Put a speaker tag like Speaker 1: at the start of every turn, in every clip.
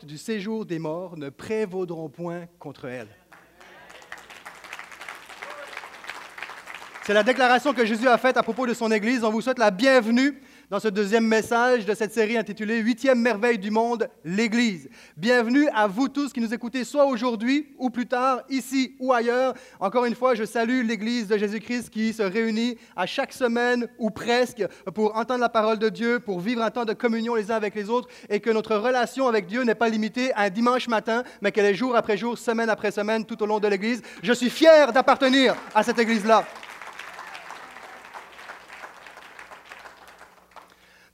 Speaker 1: du séjour des morts ne prévaudront point contre elle. C'est la déclaration que Jésus a faite à propos de son Église. On vous souhaite la bienvenue dans ce deuxième message de cette série intitulée Huitième merveille du monde, l'Église. Bienvenue à vous tous qui nous écoutez, soit aujourd'hui ou plus tard, ici ou ailleurs. Encore une fois, je salue l'Église de Jésus-Christ qui se réunit à chaque semaine ou presque pour entendre la parole de Dieu, pour vivre un temps de communion les uns avec les autres et que notre relation avec Dieu n'est pas limitée à un dimanche matin, mais qu'elle est jour après jour, semaine après semaine, tout au long de l'Église. Je suis fier d'appartenir à cette Église-là.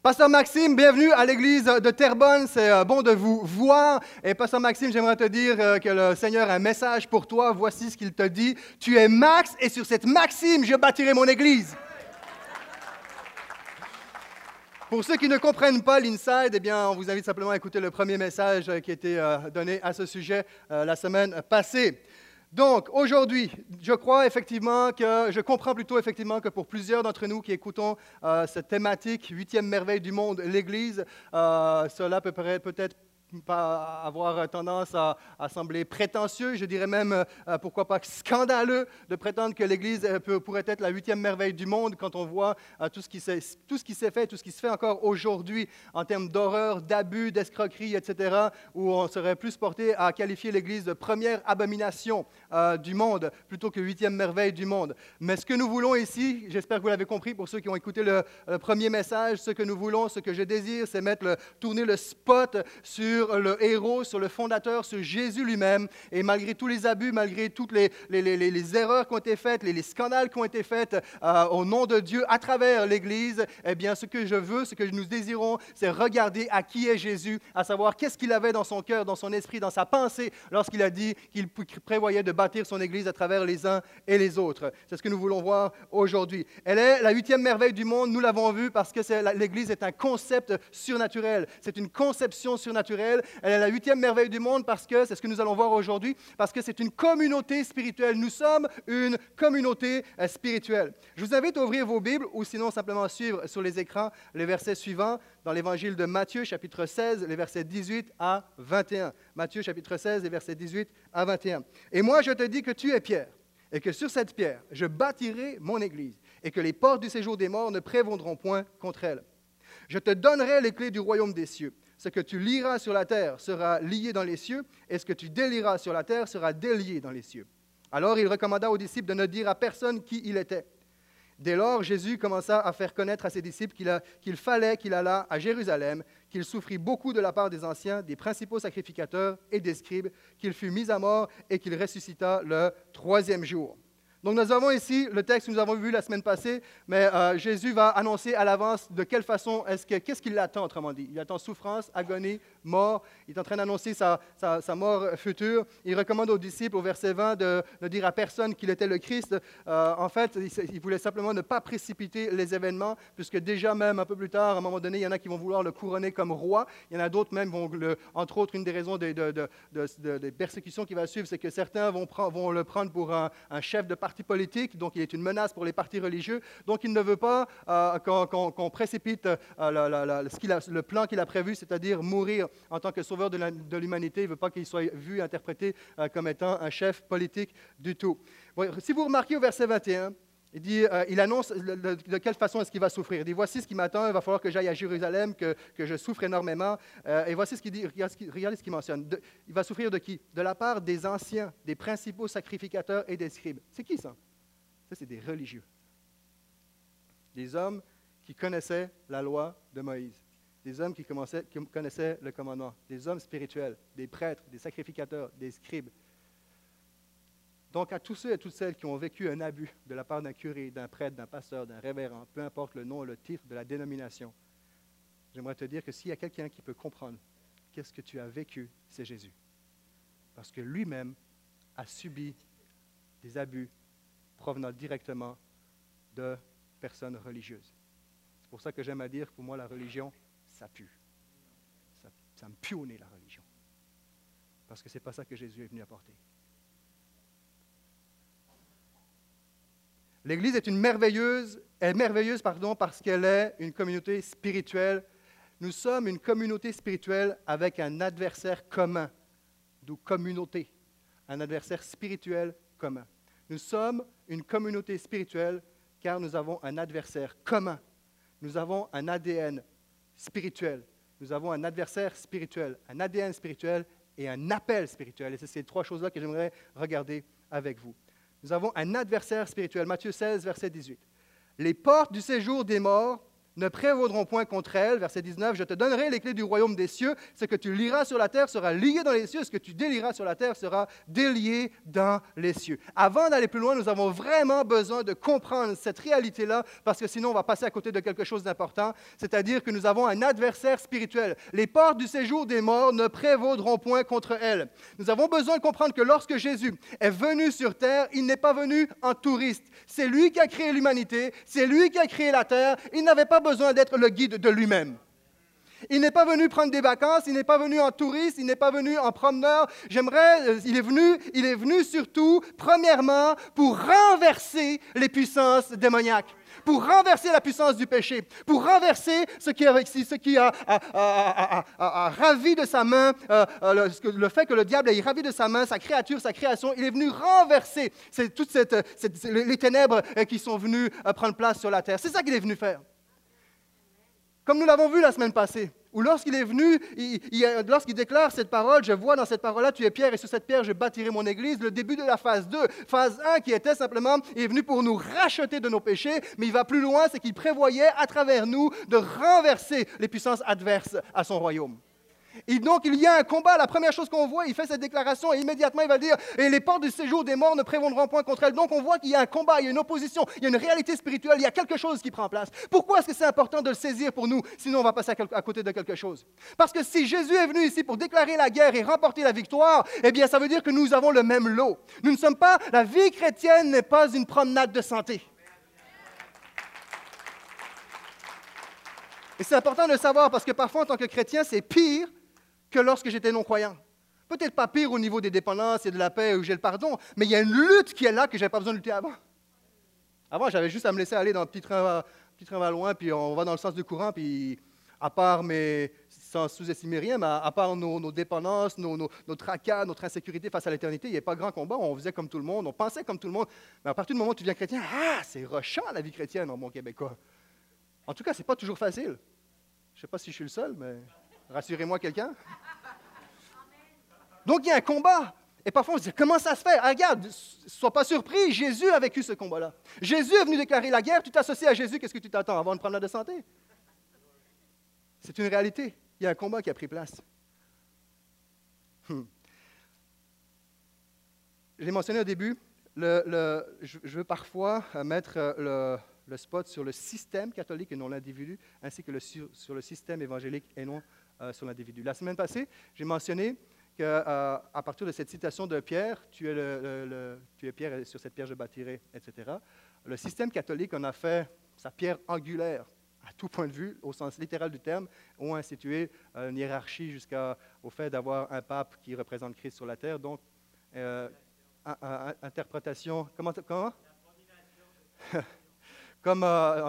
Speaker 1: Pasteur Maxime, bienvenue à l'église de Terrebonne. C'est euh, bon de vous voir. Et Pasteur Maxime, j'aimerais te dire euh, que le Seigneur a un message pour toi. Voici ce qu'il te dit. Tu es Max et sur cette Maxime, je bâtirai mon église. Pour ceux qui ne comprennent pas l'inside, eh bien, on vous invite simplement à écouter le premier message qui a été euh, donné à ce sujet la semaine passée. Donc, aujourd'hui, je crois effectivement que, je comprends plutôt effectivement que pour plusieurs d'entre nous qui écoutons euh, cette thématique, huitième merveille du monde, l'Église, euh, cela peut peut-être pas avoir tendance à, sembler prétentieux, je dirais même, euh, pourquoi pas scandaleux, de prétendre que l'Église euh, pourrait être la huitième merveille du monde quand on voit euh, tout ce qui s'est fait, tout ce qui se fait encore aujourd'hui en termes d'horreur, d'abus, d'escroquerie, etc., où on serait plus porté à qualifier l'Église de première abomination du monde plutôt que huitième merveille du monde. Mais ce que nous voulons ici, j'espère que vous l'avez compris pour ceux qui ont écouté le, premier message, ce que nous voulons, ce que je désire, c'est mettre tourner le spot sur sur le héros, sur le fondateur, sur Jésus lui-même. Et malgré tous les abus, malgré toutes les, erreurs qui ont été faites, les, scandales qui ont été faits euh, au nom de Dieu à travers l'Église, eh bien, ce que je veux, ce que nous désirons, c'est regarder à qui est Jésus, à savoir qu'est-ce qu'il avait dans son cœur, dans son esprit, dans sa pensée, lorsqu'il a dit qu'il prévoyait de bâtir son Église à travers les uns et les autres. C'est ce que nous voulons voir aujourd'hui. Elle est la huitième merveille du monde, nous l'avons vu, parce que l'Église est un concept surnaturel. C'est une conception surnaturelle elle est la huitième merveille du monde parce que, c'est ce que nous allons voir aujourd'hui, parce que c'est une communauté spirituelle. Nous sommes une communauté euh, spirituelle. Je vous invite à ouvrir vos Bibles ou sinon simplement à suivre sur les écrans les versets suivants dans l'évangile de Matthieu, chapitre 16, les versets 18 à 21. Matthieu, chapitre 16, les versets 18 à 21. Et moi, je te dis que tu es Pierre, et que sur cette pierre, je bâtirai mon église, et que les portes du séjour des morts ne prévaudront point contre elle. Je te donnerai les clés du royaume des cieux. Ce que tu liras sur la terre sera lié dans les cieux, et ce que tu délieras sur la terre sera délié dans les cieux. Alors il recommanda aux disciples de ne dire à personne qui il était. Dès lors, Jésus commença à faire connaître à ses disciples qu'il fallait qu'il allât à Jérusalem, qu'il souffrit beaucoup de la part des anciens, des principaux sacrificateurs et des scribes, qu'il fut mis à mort et qu'il ressuscita le troisième jour. Donc nous avons ici le texte que nous avons vu la semaine passée, mais euh, Jésus va annoncer à l'avance de quelle façon, est-ce que, qu'est-ce qu'il attend autrement dit. Il attend souffrance, agonie, mort. Il est en train d'annoncer sa, mort future. Il recommande aux disciples au verset 20 de ne dire à personne qu'il était le Christ. Euh, en fait, il, voulait simplement ne pas précipiter les événements, puisque déjà même un peu plus tard, à un moment donné, il y en a qui vont vouloir le couronner comme roi. Il y en a d'autres même, entre autres, une des raisons des, de, persécutions qui va suivre, c'est que certains vont, vont le prendre pour un, un chef de parti politique, donc il est une menace pour les partis religieux. Donc il ne veut pas euh, qu'on précipite euh, le plan qu'il a prévu, c'est-à-dire mourir en tant que sauveur de l'humanité. Il ne veut pas qu'il soit vu, interprété euh, comme étant un chef politique du tout. si vous remarquez au verset 21, il, dit, il annonce de quelle façon est-ce qu'il va souffrir. Il dit, voici ce qui m'attend, il va falloir que j'aille à Jérusalem, que, que, je souffre énormément. et voici ce qu'il dit, regardez ce qu'il mentionne. il va souffrir de qui? De la part des anciens, des principaux sacrificateurs et des scribes. C'est qui ça? Ça, c'est des religieux. Des hommes qui connaissaient la loi de Moïse des hommes qui, connaissaient le commandement, des hommes spirituels, des prêtres, des sacrificateurs, des scribes. Donc à tous ceux et toutes celles qui ont vécu un abus de la part d'un curé, d'un prêtre, d'un pasteur, d'un révérend, peu importe le nom, le titre de la dénomination, j'aimerais te dire que s'il y a quelqu'un qui peut comprendre qu'est-ce que tu as vécu, c'est Jésus. Parce que lui-même a subi des abus provenant directement de personnes religieuses. C'est pour ça que j'aime à dire, pour moi, la religion, ça pue. Ça, me pue la religion. Parce que ce n'est pas ça que Jésus est venu apporter. L'Église est une merveilleuse, est merveilleuse pardon, parce qu'elle est une communauté spirituelle nous sommes une communauté spirituelle avec un adversaire commun, d'où communauté, un adversaire spirituel commun. Nous sommes une communauté spirituelle car nous avons un adversaire commun. Nous avons un ADN spirituel. Nous avons un adversaire spirituel, un ADN spirituel et un appel spirituel. Et c'est ces trois choses-là que j'aimerais regarder avec vous. Nous avons un adversaire spirituel. Matthieu 16, verset 18. Les portes du séjour des morts ne prévaudront point contre elle. Verset 19, je te donnerai les clés du royaume des cieux. Ce que tu liras sur la terre sera lié dans les cieux. Ce que tu délieras sur la terre sera délié dans les cieux. Avant d'aller plus loin, nous avons vraiment besoin de comprendre cette réalité-là parce que sinon on va passer à côté de quelque chose d'important. C'est-à-dire que nous avons un adversaire spirituel. Les portes du séjour des morts ne prévaudront point contre elle. Nous avons besoin de comprendre que lorsque Jésus est venu sur terre, il n'est pas venu en touriste. C'est lui qui a créé l'humanité. C'est lui qui a créé la terre. Il n'avait pas besoin d'être le guide de lui-même. Il n'est pas venu prendre des vacances, il n'est pas venu en touriste, il n'est pas venu en promeneur. J'aimerais, euh, il est venu, il est venu surtout, premièrement, pour renverser les puissances démoniaques, pour renverser la puissance du péché, pour renverser ce qui, ce qui a, ravi de sa main, euh, euh, le, fait que le diable ait ravi de sa main sa créature, sa création. Il est venu renverser toutes les ténèbres qui sont venues prendre place sur la terre. C'est ça qu'il est venu faire. Comme nous l'avons vu la semaine passée, où lorsqu'il est venu, lorsqu'il déclare cette parole, je vois dans cette parole-là, tu es pierre, et sur cette pierre, je bâtirai mon église, le début de la phase 2. Phase 1 qui était simplement, il est venu pour nous racheter de nos péchés, mais il va plus loin, c'est qu'il prévoyait à travers nous de renverser les puissances adverses à son royaume. Et donc, il y a un combat. La première chose qu'on voit, il fait cette déclaration et immédiatement, il va dire Et les portes du séjour des morts ne prévendront point contre elle. Donc, on voit qu'il y a un combat, il y a une opposition, il y a une réalité spirituelle, il y a quelque chose qui prend place. Pourquoi est-ce que c'est important de le saisir pour nous Sinon, on va passer à côté de quelque chose? Parce que si Jésus est venu ici pour déclarer la guerre et remporter la victoire, eh bien, ça veut dire que nous avons le même lot. Nous ne sommes pas. La vie chrétienne n'est pas une promenade de santé. Et c'est important de le savoir parce que parfois, en tant que chrétien, c'est pire que lorsque j'étais non-croyant. Peut-être pas pire au niveau des dépendances et de la paix où j'ai le pardon, mais il y a une lutte qui est là que je n'avais pas besoin de lutter avant. Avant, j'avais juste à me laisser aller dans le petit train, petit train va loin, puis on va dans le sens du courant, puis à part, mais sans sous-estimer rien, mais à, part nos, dépendances, nos, nos, tracas, notre insécurité face à l'éternité, il n'y avait pas grand combat, on faisait comme tout le monde, on pensait comme tout le monde. Mais à partir du moment où tu deviens chrétien, ah, c'est rochant la vie chrétienne en bon québécois. En tout cas, ce n'est pas toujours facile. Je ne sais pas si je suis le seul, mais... Rassurez-moi quelqu'un. Donc il y a un combat. Et parfois on se dit, comment ça se fait? Ah, Regarde, sois pas surpris, Jésus a vécu ce combat-là. Jésus est venu déclarer la guerre, tu t'associes à Jésus, qu'est-ce que tu t'attends? Avoir une promenade de santé C'est une réalité. Il y a un combat qui a pris place. Hmm. J'ai mentionné au début, je, veux parfois mettre euh, le, spot sur le système catholique et non l'individu, ainsi que sur le système évangélique et non euh, sur l'individu. La semaine passée, j'ai mentionné qu'à euh, partir de cette citation de Pierre, tu es, le, tu es Pierre et sur cette pierre je bâtirai, etc., le système catholique en a fait sa pierre angulaire à tout point de vue, au sens littéral du terme, ont institué euh, une hiérarchie jusqu'au fait d'avoir un pape qui représente Christ sur la terre. Donc, interprétation, comment, comment? Comme,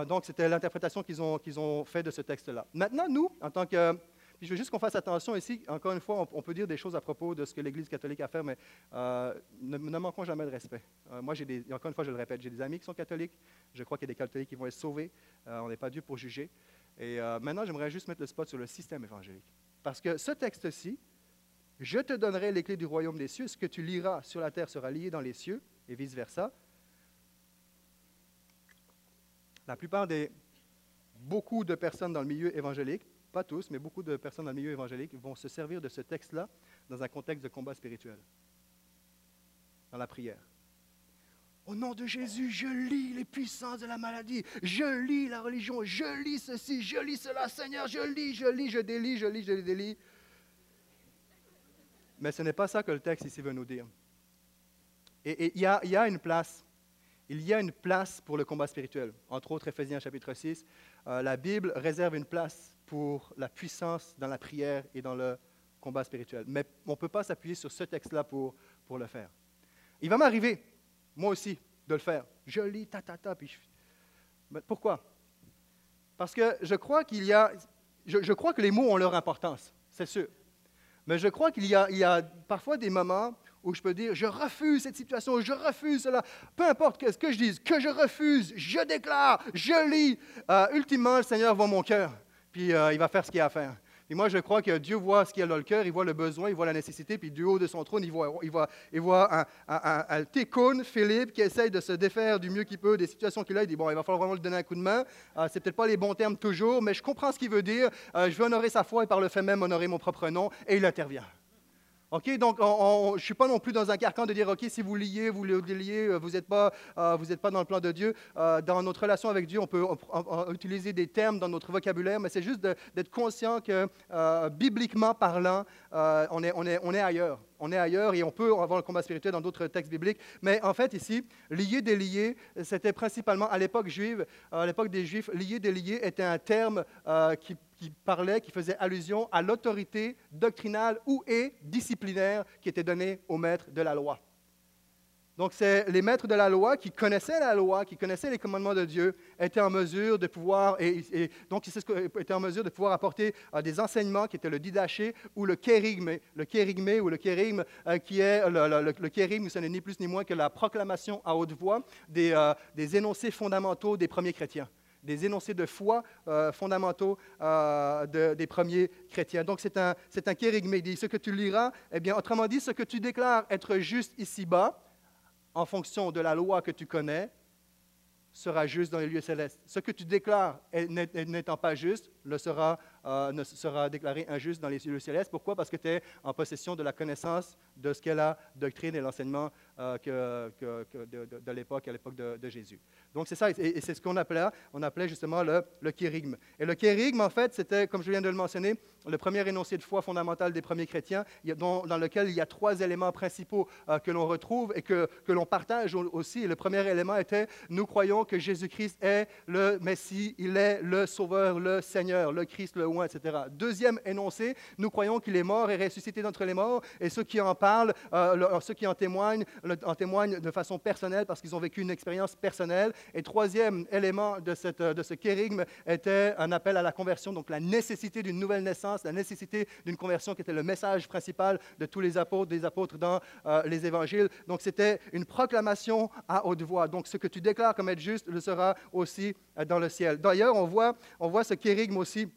Speaker 1: donc, c'était l'interprétation qu'ils ont, qu'ils ont fait de ce texte-là. Maintenant, nous, en tant que je veux juste qu'on fasse attention ici. Encore une fois, on, peut dire des choses à propos de ce que l'Église catholique a fait, mais euh, ne, manquons jamais de respect. Euh, moi, encore une fois, je le répète, j'ai des amis qui sont catholiques. Je crois qu'il y a des catholiques qui vont être sauvés. Euh, on n'est pas dû pour juger. Et maintenant, j'aimerais juste mettre le spot sur le système évangélique. Parce que ce texte-ci, je te donnerai les clés du royaume des cieux. Ce que tu liras sur la terre sera lié dans les cieux, et vice-versa. La plupart des beaucoup de personnes dans le milieu évangélique pas tous, mais beaucoup de personnes dans le milieu évangélique vont se servir de ce texte-là dans un contexte de combat spirituel, dans la prière. Au nom de Jésus, je lis les puissances de la maladie, je lis la religion, je lis ceci, je lis cela, Seigneur, je lis, je lis, je délie, je lis, je délie. Mais ce n'est pas ça que le texte ici veut nous dire. Et il y, a une place, il y a une place pour le combat spirituel. Entre autres, Ephésiens chapitre 6, euh, la Bible réserve une place pour la puissance dans la prière et dans le combat spirituel. Mais on ne peut pas s'appuyer sur ce texte-là pour, pour le faire. Il va m'arriver, moi aussi, de le faire. Je lis, ta, ta, ta, puis pourquoi? Parce que je crois qu'il y a, je, crois que les mots ont leur importance, c'est sûr. Mais je crois qu'il y, y a, parfois des moments où je peux dire, je refuse cette situation, je refuse cela, peu importe ce que je dise, que je refuse, je déclare, je lis. Euh, ultimement, le Seigneur voit mon cœur, puis euh, il va faire ce qu'il a à faire. Et moi, je crois que Dieu voit ce qu'il y a dans le cœur, il voit le besoin, il voit la nécessité, puis du haut de son trône, il voit, il voit, il voit un, un, Philippe, qui essaye de se défaire du mieux qu'il peut des situations qu'il a. Il dit, bon, il va falloir vraiment lui donner un coup de main. Euh, c'est peut-être pas les bons termes toujours, mais je comprends ce qu'il veut dire. Euh, je veux honorer sa foi et par le fait même honorer mon propre nom, et il intervient. OK, donc je ne suis pas non plus dans un carcan de dire, OK, si vous liez, vous liez, euh, vous n'êtes pas, euh, pas dans le plan de Dieu. Euh, dans notre relation avec Dieu, on peut utiliser des termes dans notre vocabulaire, mais c'est juste d'être conscient que, bibliquement parlant, on est, on, est, on est ailleurs on est ailleurs et on peut avoir le combat spirituel dans d'autres textes bibliques. Mais en fait, ici, lier, délier, c'était principalement à l'époque juive, à l'époque des Juifs, lier, délier était un terme qui qui parlait, qui faisait allusion à l'autorité doctrinale ou et disciplinaire qui était donnée aux maîtres de la loi. Donc, c'est les maîtres de la loi qui connaissaient la loi, qui connaissaient les commandements de Dieu, étaient en mesure de pouvoir, et, donc étaient en mesure de pouvoir apporter euh, des enseignements qui étaient le didaché ou le kérigme, le kérigme ou le kérigme, euh, qui est le, le, kérigme, ce n'est ni plus ni moins que la proclamation à haute voix des, euh, énoncés fondamentaux des premiers chrétiens des énoncés de foi fondamentaux des premiers chrétiens. Donc, c'est un, c'est kérigme. dit ce que tu liras, eh bien, autrement dit, ce que tu déclares être juste ici-bas, en fonction de la loi que tu connais, sera juste dans les lieux célestes. Ce que tu déclares n'étant pas juste le sera, euh, sera déclaré injuste dans les lieux célestes. Pourquoi? Parce que tu es en possession de la connaissance de ce qu'est la doctrine et l'enseignement que, de, l'époque, à l'époque de Jésus. Donc c'est ça, et, c'est ce qu'on appelait, on appelait justement le, le kérigme. Et le kérigme, en fait, c'était, comme je viens de le mentionner, le premier énoncé de foi fondamentale des premiers chrétiens, dans, lequel il y a trois éléments principaux euh, que l'on retrouve et que, que l'on partage aussi. le premier élément était, nous croyons que Jésus-Christ est le Messie, il est le Sauveur, le Seigneur, le Christ, le Deuxième énoncé, nous croyons qu'il est mort et ressuscité d'entre les morts, et ceux qui en parlent, euh, ceux qui en témoignent, en témoignent de façon personnelle parce qu'ils ont vécu une expérience personnelle. Et troisième élément de ce kérigme était un appel à la conversion, donc la nécessité d'une nouvelle naissance, la nécessité d'une conversion qui était le message principal de tous les apôtres, des apôtres dans euh, les évangiles. Donc c'était une proclamation à haute voix. Donc ce que tu déclares comme être juste le sera aussi euh, dans le ciel. D'ailleurs, on voit, on voit ce kérigme aussi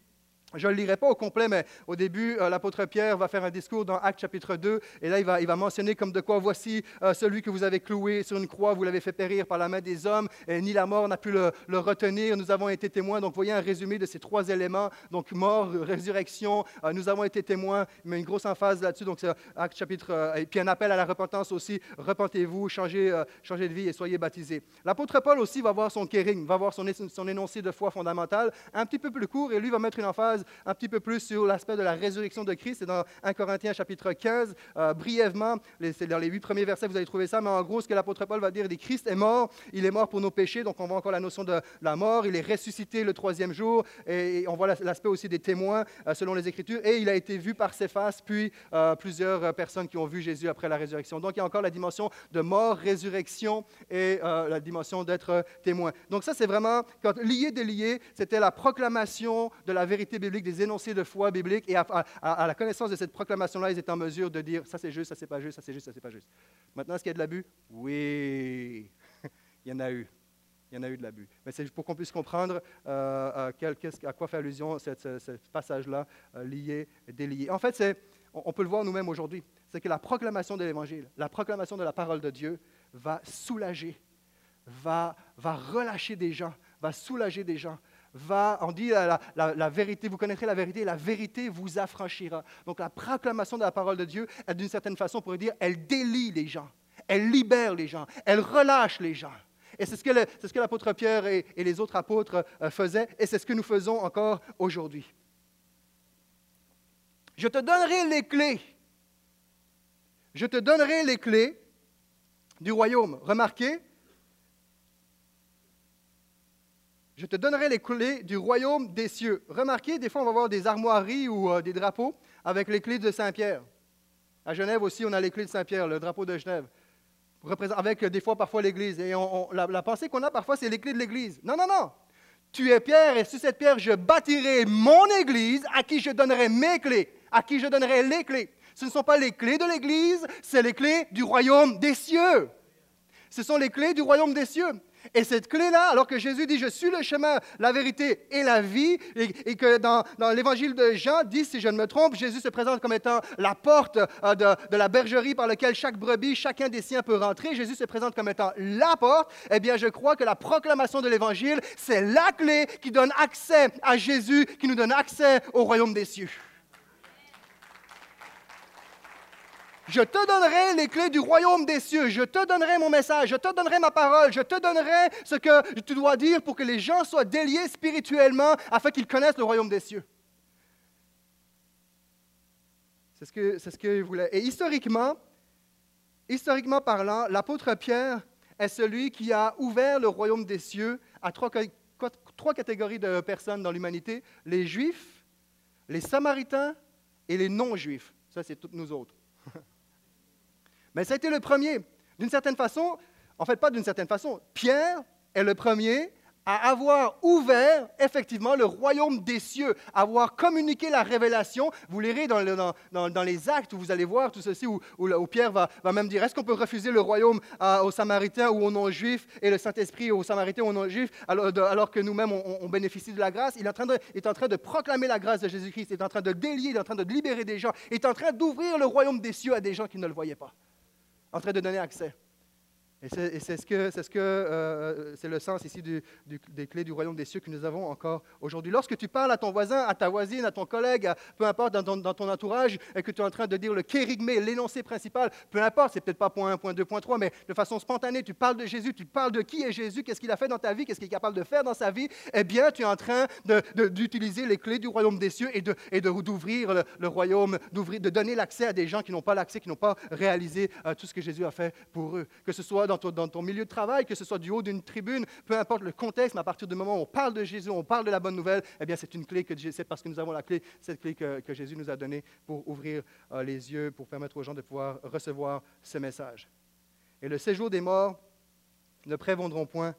Speaker 1: je ne le lirai pas au complet, mais au début, euh, l'apôtre Pierre va faire un discours dans Actes chapitre 2, et là, il va, il va mentionner comme de quoi, voici euh, celui que vous avez cloué sur une croix, vous l'avez fait périr par la main des hommes, et ni la mort n'a pu le, retenir, nous avons été témoins. Donc, voyez un résumé de ces trois éléments, donc mort, résurrection, euh, nous avons été témoins, mais une grosse emphase là-dessus, donc c'est Actes chapitre, et puis un appel à la repentance aussi, repentez-vous, changez, changez de vie et soyez baptisés. L'apôtre Paul aussi va voir son kering, va voir son, son énoncé de foi fondamentale, un petit peu plus court, et lui va mettre une emphase un petit peu plus sur l'aspect de la résurrection de Christ. C'est dans 1 Corinthiens chapitre 15. Euh, brièvement, c'est dans les huit premiers versets vous allez trouver ça, mais en gros, ce que l'apôtre Paul va dire, c'est Christ est mort, il est mort pour nos péchés, donc on voit encore la notion de la mort, il est ressuscité le troisième jour, et, on voit l'aspect aussi des témoins euh, selon les Écritures, et il a été vu par ses faces, puis euh, plusieurs personnes qui ont vu Jésus après la résurrection. Donc il y a encore la dimension de mort, résurrection, et la dimension d'être témoin. Donc ça, c'est vraiment, quand lié, délié, c'était la proclamation de la vérité biblique des énoncés de foi biblique, et à, la connaissance de cette proclamation-là, ils étaient en mesure de dire ça c'est juste, ça c'est pas juste, ça c'est juste, ça c'est pas juste. Maintenant, est-ce qu'il y a de l'abus? Oui, il y en a eu. Il y en a eu de l'abus. Mais c'est pour qu'on puisse comprendre euh, euh à quoi fait allusion ce, passage-là, euh, lié, délié. En fait, c'est, on, peut le voir nous-mêmes aujourd'hui. C'est que la proclamation de l'Évangile, la proclamation de la parole de Dieu va soulager, va, va relâcher des gens, va soulager des gens, va, on dit la, vérité, vous connaîtrez la vérité, la vérité vous affranchira. Donc la proclamation de la parole de Dieu, d'une certaine façon, on pourrait dire, elle délie les gens, elle libère les gens, elle relâche les gens. Et c'est ce que l'apôtre Pierre et, les autres apôtres euh, faisaient, et c'est ce que nous faisons encore aujourd'hui. Je te donnerai les clés. Je te donnerai les clés du royaume. Remarquez, Je te donnerai les clés du royaume des cieux. Remarquez, des fois, on va voir des armoiries ou euh, des drapeaux avec les clés de Saint-Pierre. À Genève aussi, on a les clés de Saint-Pierre, le drapeau de Genève, avec euh, des fois parfois l'Église. Et la, pensée qu'on a parfois, c'est les clés de l'Église. Non, non, non. Tu es Pierre, et sur cette pierre, je bâtirai mon Église, à qui je donnerai mes clés, à qui je donnerai les clés. Ce ne sont pas les clés de l'Église, c'est les clés du royaume des cieux. Ce sont les clés du royaume des cieux. Et cette clé-là, alors que Jésus dit, je suis le chemin, la vérité et la vie, et, que dans, l'évangile de Jean dit, si je ne me trompe, Jésus se présente comme étant la porte euh, de, la bergerie par laquelle chaque brebis, chacun des siens peut rentrer, Jésus se présente comme étant la porte, eh bien je crois que la proclamation de l'évangile, c'est la clé qui donne accès à Jésus, qui nous donne accès au royaume des cieux. Je te donnerai les clés du royaume des cieux, je te donnerai mon message, je te donnerai ma parole, je te donnerai ce que tu dois dire pour que les gens soient déliés spirituellement afin qu'ils connaissent le royaume des cieux. C'est ce que, ce qu'il voulait. Et historiquement, historiquement parlant, l'apôtre Pierre est celui qui a ouvert le royaume des cieux à trois, trois catégories de personnes dans l'humanité, les juifs, les samaritains et les non-juifs. Ça, c'est toutes nous autres. Mais ça a été le premier. D'une certaine façon, en fait pas d'une certaine façon, Pierre est le premier à avoir ouvert effectivement le royaume des cieux, à avoir communiqué la révélation. Vous lirez dans, les actes où vous allez voir tout ceci, où, Pierre va, même dire, est-ce qu'on peut refuser le royaume aux Samaritains ou aux non-juifs et le Saint-Esprit aux Samaritains ou aux non-juifs alors, alors, que nous-mêmes, on, bénéficie de la grâce? Il est en, train de, est en train de proclamer la grâce de Jésus-Christ, il est en train de délier, il est en train de libérer des gens, il est en train d'ouvrir le royaume des cieux à des gens qui ne le voyaient pas en train de donner accès. Et c'est ce que c'est ce que, euh, le sens ici des clés du royaume des cieux que nous avons encore aujourd'hui. Lorsque tu parles à ton voisin, à ta voisine, à ton collègue, peu importe dans ton, entourage, et que tu es en train de dire le kérigmé, l'énoncé principal, peu importe, c'est peut-être pas point 1, point 2, point 3, mais de façon spontanée, tu parles de Jésus, tu parles de qui est Jésus, qu'est-ce qu'il a fait dans ta vie, qu'est-ce qu'il est capable de faire dans sa vie, eh bien, tu es en train d'utiliser les clés du royaume des cieux et de d'ouvrir le, royaume, d'ouvrir, de donner l'accès à des gens qui n'ont pas l'accès, qui n'ont pas réalisé euh, tout ce que Jésus a fait pour eux, que ce soit ton, milieu de travail, que ce soit du haut d'une tribune, peu importe le contexte, mais à partir du moment où on parle de Jésus, on parle de la bonne nouvelle, eh bien, c'est une clé que c'est parce que nous avons la clé, cette clé que, Jésus nous a donnée pour ouvrir euh, les yeux, pour permettre aux gens de pouvoir recevoir ce message. Et le séjour des morts ne prévendront point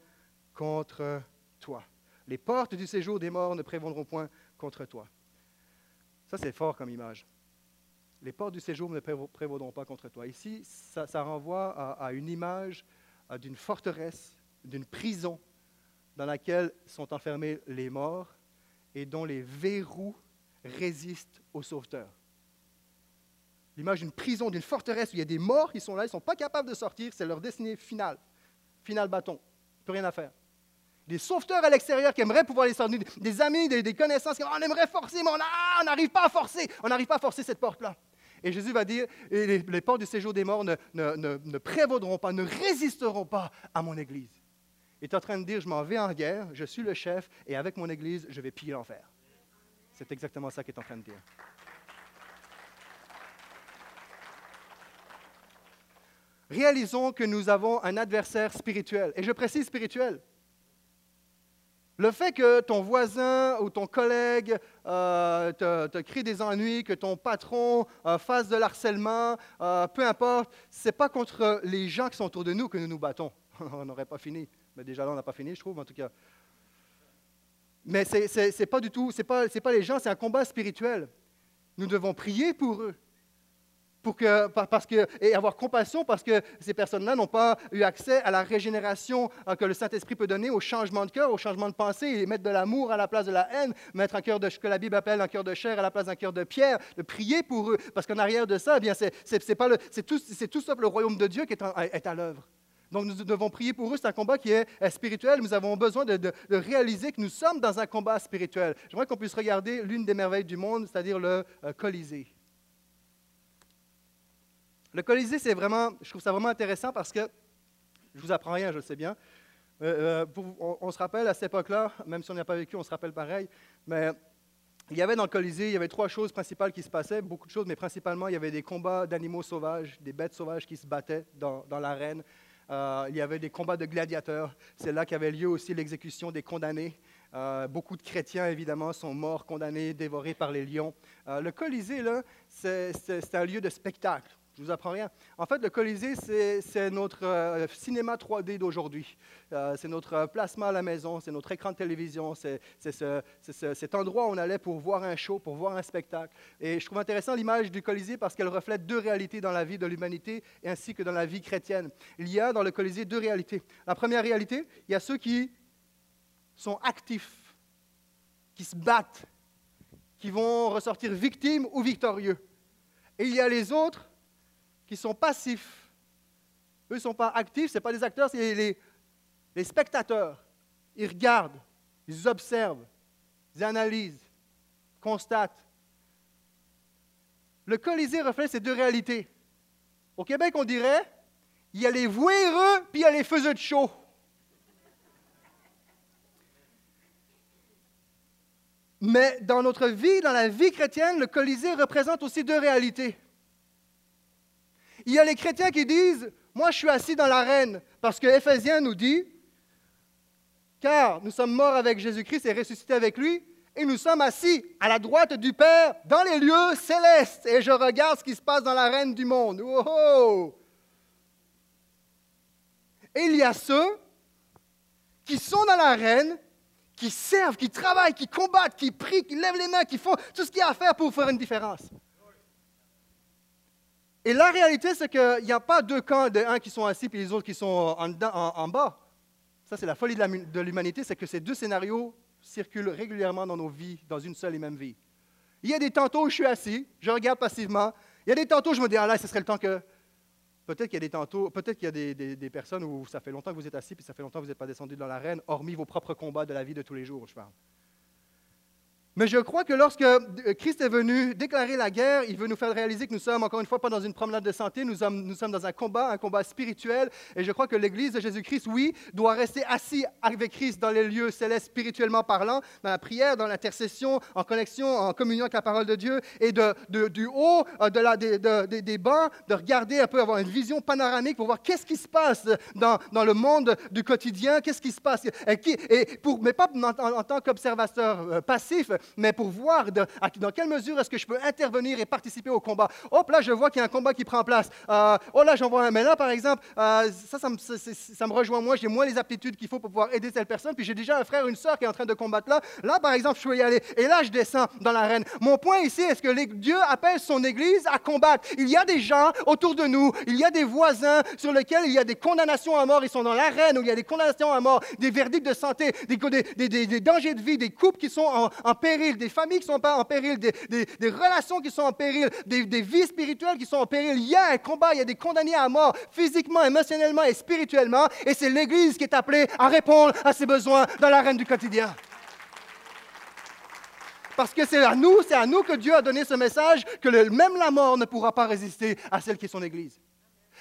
Speaker 1: contre toi. Les portes du séjour des morts ne prévendront point contre toi. Ça, c'est fort comme image les portes du séjour ne prévaudront pas contre toi. Ici, ça, renvoie à, une image d'une forteresse, d'une prison dans laquelle sont enfermés les morts et dont les verrous résistent aux sauveteurs. L'image d'une prison, d'une forteresse où il y a des morts qui sont là, ils ne sont pas capables de sortir, c'est leur destinée finale. Final bâton, plus rien à faire. Des sauveteurs à l'extérieur qui aimeraient pouvoir les sortir, des amis, des, connaissances, qui on aimerait forcer, mais on n'arrive pas à forcer, on n'arrive pas à forcer cette porte-là. Et Jésus va dire, les, portes du séjour des morts ne, ne, prévaudront pas, ne résisteront pas à mon Église. Il est en train de dire, je m'en vais en guerre, je suis le chef, et avec mon Église, je vais piller l'enfer. C'est exactement ça qu'il est en train de dire. Réalisons que nous avons un adversaire spirituel, et je précise spirituel. Le fait que ton voisin ou ton collègue euh, te, crie des ennuis, que ton patron euh, fasse de l'harcèlement, euh, peu importe, ce n'est pas contre les gens qui sont autour de nous que nous nous battons. on n'aurait pas fini. Mais déjà là, on n'a pas fini, je trouve, en tout cas. Mais ce n'est pas du tout, ce n'est pas, pas les gens, c'est un combat spirituel. Nous devons prier pour eux pour que, parce que, et avoir compassion parce que ces personnes-là n'ont pas eu accès à la régénération euh, que le Saint-Esprit peut donner, au changement de cœur, au changement de pensée, et mettre de l'amour à la place de la haine, mettre un cœur de, que la Bible appelle un cœur de chair à la place d'un cœur de pierre, de prier pour eux, parce qu'en arrière de ça, eh bien, c'est, pas le, c'est, tout, c'est sauf le royaume de Dieu qui est, à l'œuvre. Donc nous devons prier pour eux. C'est un combat qui est, spirituel. Nous avons besoin de, de, réaliser que nous sommes dans un combat spirituel. J'aimerais qu'on puisse regarder l'une des merveilles du monde, c'est-à-dire le euh, Colisée. Le Colisée, c'est vraiment, je trouve ça vraiment intéressant parce que, je vous apprends rien, je le sais bien. Euh, euh, on, se rappelle à cette époque-là, même si on n'a pas vécu, on se rappelle pareil, mais il y avait dans le Colisée, il y avait trois choses principales qui se passaient, beaucoup de choses, mais principalement, il y avait des combats d'animaux sauvages, des bêtes sauvages qui se battaient dans, l'arène. Euh, il y avait des combats de gladiateurs. C'est là qu'avait lieu aussi l'exécution des condamnés. beaucoup de chrétiens, évidemment, sont morts, condamnés, dévorés par les lions. le Colisée, là, c'est un lieu de spectacle Je ne vous apprends rien. En fait, le Colisée, c'est notre euh, cinéma 3D d'aujourd'hui. Euh, c'est notre placement à la maison, c'est notre écran de télévision, c'est cet endroit où on allait pour voir un show, pour voir un spectacle. Et je trouve intéressant l'image du Colisée parce qu'elle reflète deux réalités dans la vie de l'humanité ainsi que dans la vie chrétienne. Il y a dans le Colisée deux réalités. La première réalité, il y a ceux qui sont actifs, qui se battent, qui vont ressortir victimes ou victorieux. Et il y a les autres qui sont passifs. Eux ne sont pas actifs, ce pas des acteurs, c'est les, les spectateurs. Ils regardent, ils observent, ils analysent, constatent. Le Colisée reflète ces deux réalités. Au Québec, on dirait, il y a les vouéreux, puis il y a les faiseux de chaud. Mais dans notre vie, dans la vie chrétienne, le Colisée représente aussi deux réalités. Il y a les chrétiens qui disent, moi je suis assis dans l'arène, parce que Éphésiens nous dit, car nous sommes morts avec Jésus-Christ et ressuscités avec lui, et nous sommes assis à la droite du Père dans les lieux célestes, et je regarde ce qui se passe dans l'arène du monde. Oh, Et il y a ceux qui sont dans l'arène qui servent, qui travaillent, qui combattent, qui prient, qui lèvent les mains, qui font tout ce qu'il y a à faire pour faire une différence. Et la réalité, c'est qu'il n'y a pas deux camps de uns qui sont assis et les autres qui sont en, bas. Ça, c'est la folie de l'humanité, c'est que ces deux scénarios circulent régulièrement dans nos vies, dans une seule et même vie. Il y a des tantôt où je suis assis, je regarde passivement. Il y a des tantôt où je me dis, ah là, ce serait le temps que Peut-être qu'il y a des tantôt, peut-être qu'il y a des, personnes où ça fait longtemps que vous êtes assis, puis ça fait longtemps que vous n'êtes pas descendu dans l'arène, hormis vos propres combats de la vie de tous les jours, je parle. Mais je crois que lorsque Christ est venu déclarer la guerre, il veut nous faire réaliser que nous sommes, encore une fois, pas dans une promenade de santé, nous sommes, dans un combat, un combat spirituel. Et je crois que l'Église de Jésus-Christ, oui, doit rester assis avec Christ dans les lieux célestes, spirituellement parlant, dans la prière, dans l'intercession, en connexion, en communion avec la parole de Dieu, et du haut euh, de la, des bancs, de regarder un peu, avoir une vision panoramique pour voir qu'est-ce qui se passe dans, dans, le monde du quotidien, qu'est-ce qui se passe. Et, pour, mais pas en, en tant qu'observateur euh, passif, mais pour voir dans quelle mesure est-ce que je peux intervenir et participer au combat. Hop, là, je vois qu'il y a un combat qui prend place. Euh, oh, là, j'en vois un. Mais là, par exemple, euh, ça, ça me, ça me, rejoint moi. J'ai moins les aptitudes qu'il faut pour pouvoir aider telle personne. Puis j'ai déjà un frère, une sœur qui est en train de combattre là. Là, par exemple, je peux y aller. Et là, je descends dans l'arène. Mon point ici, est-ce que Dieu appelle son Église à combattre? Il y a des gens autour de nous. Il y a des voisins sur lesquels il y a des condamnations à mort. Ils sont dans l'arène où il y a des condamnations à mort, des verdicts de santé, des, dangers de vie, des couples qui sont en, en des familles qui sont en péril, des, relations qui sont en péril, des, vies spirituelles qui sont en péril. Il y a un combat, il y a des condamnés à mort, physiquement, émotionnellement et spirituellement. Et c'est l'Église qui est appelée à répondre à ses besoins dans l'arène du quotidien. Parce que c'est à nous, c'est à nous que Dieu a donné ce message que même la mort ne pourra pas résister à celle qui est son Église.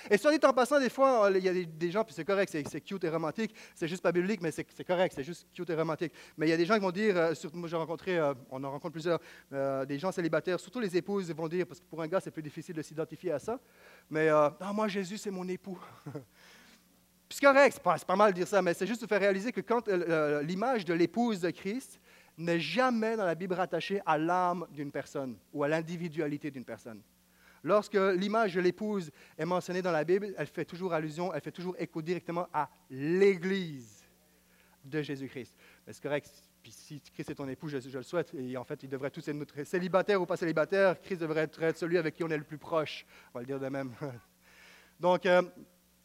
Speaker 1: Et soit dit en passant, des fois, il y a des, gens, puis c'est correct, c'est cute et romantique, c'est juste pas biblique, mais c'est correct, c'est juste cute et romantique. Mais il y a des gens qui vont dire, euh, surtout moi j'ai rencontré, euh, on en rencontre plusieurs, euh, des gens célibataires, surtout les épouses vont dire, parce que pour un gars c'est plus difficile de s'identifier à ça, mais ah, moi Jésus c'est mon époux. Puis c'est correct, c'est pas, mal de dire ça, mais c'est juste de faire réaliser que quand l'image de l'épouse de Christ n'est jamais dans la Bible rattachée à l'âme d'une personne ou à l'individualité d'une personne. Lorsque l'image de l'épouse est mentionnée dans la Bible, elle fait toujours allusion, elle fait toujours écho directement à l'Église de Jésus-Christ. C'est correct. Si Christ est ton époux, je, le souhaite, et en fait, il devrait tous être célibataire ou pas célibataire, Christ devrait être celui avec qui on est le plus proche. On va le dire de même. Donc, euh,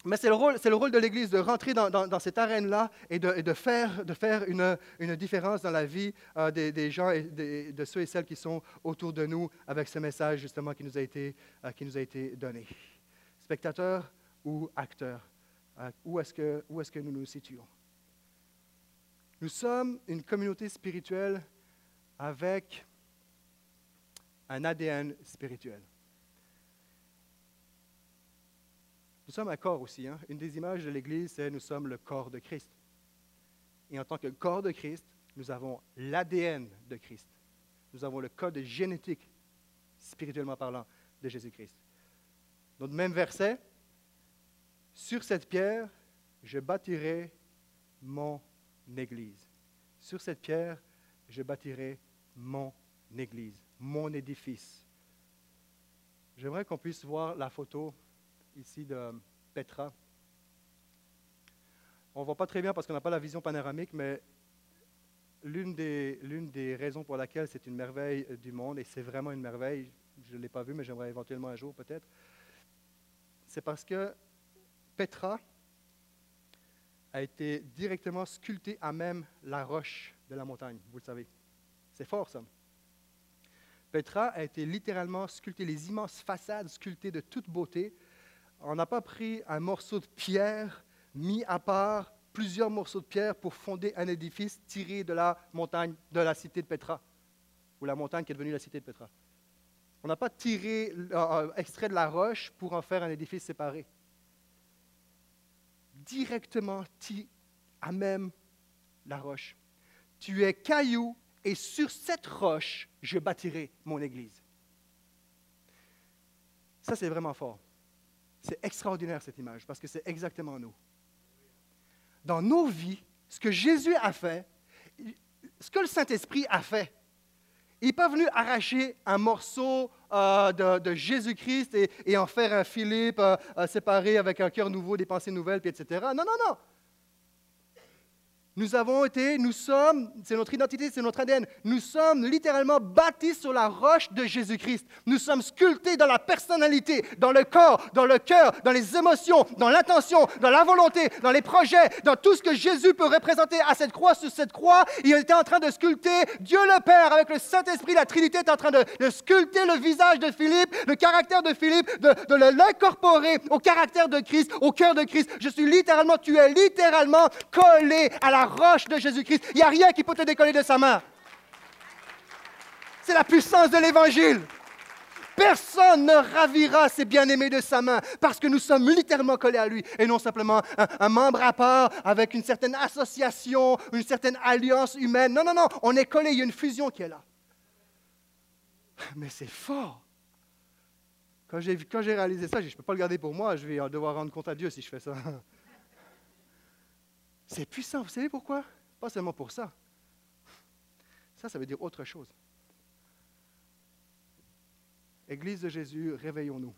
Speaker 1: mais c'est le, rôle, c'est le rôle de l'Église de rentrer dans, cette arène-là et, de, faire, une, différence dans la vie euh, des, gens et de ceux et celles qui sont autour de nous avec ce message justement qui nous a été, euh, donné. Spectateurs ou acteurs, euh, où, est-ce que, où est-ce que nous nous situons? Nous sommes une communauté spirituelle avec un ADN spirituel. Nous sommes un corps aussi. Hein. Une des images de l'Église, c'est nous sommes le corps de Christ. Et en tant que corps de Christ, nous avons l'ADN de Christ. Nous avons le code génétique, spirituellement parlant, de Jésus-Christ. Dans même verset, sur cette pierre, je bâtirai mon Église. Sur cette pierre, je bâtirai mon Église, mon édifice. J'aimerais qu'on puisse voir la photo ici de Petra. On ne voit pas très bien parce qu'on n'a pas la vision panoramique, mais l'une des, raisons pour laquelle c'est une merveille du monde, et c'est vraiment une merveille, je ne l'ai pas vu, mais j'aimerais éventuellement un jour peut-être, c'est parce que Petra a été directement sculptée à même la roche de la montagne, vous le savez. C'est fort ça. Petra a été littéralement sculptée, les immenses façades sculptées de toute beauté. On n'a pas pris un morceau de pierre mis à part plusieurs morceaux de pierre pour fonder un édifice tiré de la montagne de la cité de Petra, ou la montagne qui est devenue la cité de Petra. On n'a pas tiré, euh, euh, extrait de la roche pour en faire un édifice séparé. Directement à même la roche. Tu es caillou et sur cette roche, je bâtirai mon Église. Ça, c'est vraiment fort. C'est extraordinaire cette image parce que c'est exactement nous. Dans nos vies, ce que Jésus a fait, ce que le Saint-Esprit a fait, il n'est pas venu arracher un morceau euh, de, Jésus-Christ et, en faire un Philippe euh, euh, séparé avec un cœur nouveau, des pensées nouvelles, etc. Non, non, non. Nous avons été, nous sommes, c'est notre identité, c'est notre ADN. Nous sommes littéralement bâtis sur la roche de Jésus-Christ. Nous sommes sculptés dans la personnalité, dans le corps, dans le cœur, dans les émotions, dans l'intention, dans la volonté, dans les projets, dans tout ce que Jésus peut représenter à cette croix, sur cette croix. Il était en train de sculpter Dieu le Père avec le Saint-Esprit. La Trinité est en train de, sculpter le visage de Philippe, le caractère de Philippe, de, de l'incorporer au caractère de Christ, au cœur de Christ. Je suis littéralement, tu es littéralement collé à la roche de Jésus-Christ. Il n'y a rien qui peut te décoller de sa main. C'est la puissance de l'Évangile. Personne ne ravira ses bien-aimés de sa main parce que nous sommes littéralement collés à lui et non simplement un, membre à part avec une certaine association, une certaine alliance humaine. Non, non, non, on est collés, il y a une fusion qui est là. Mais c'est fort. Quand j'ai réalisé ça, je ne peux pas le garder pour moi, je vais devoir rendre compte à Dieu si je fais ça. C'est puissant. Vous savez pourquoi? Pas seulement pour ça. Ça, ça veut dire autre chose. Église de Jésus, réveillons-nous.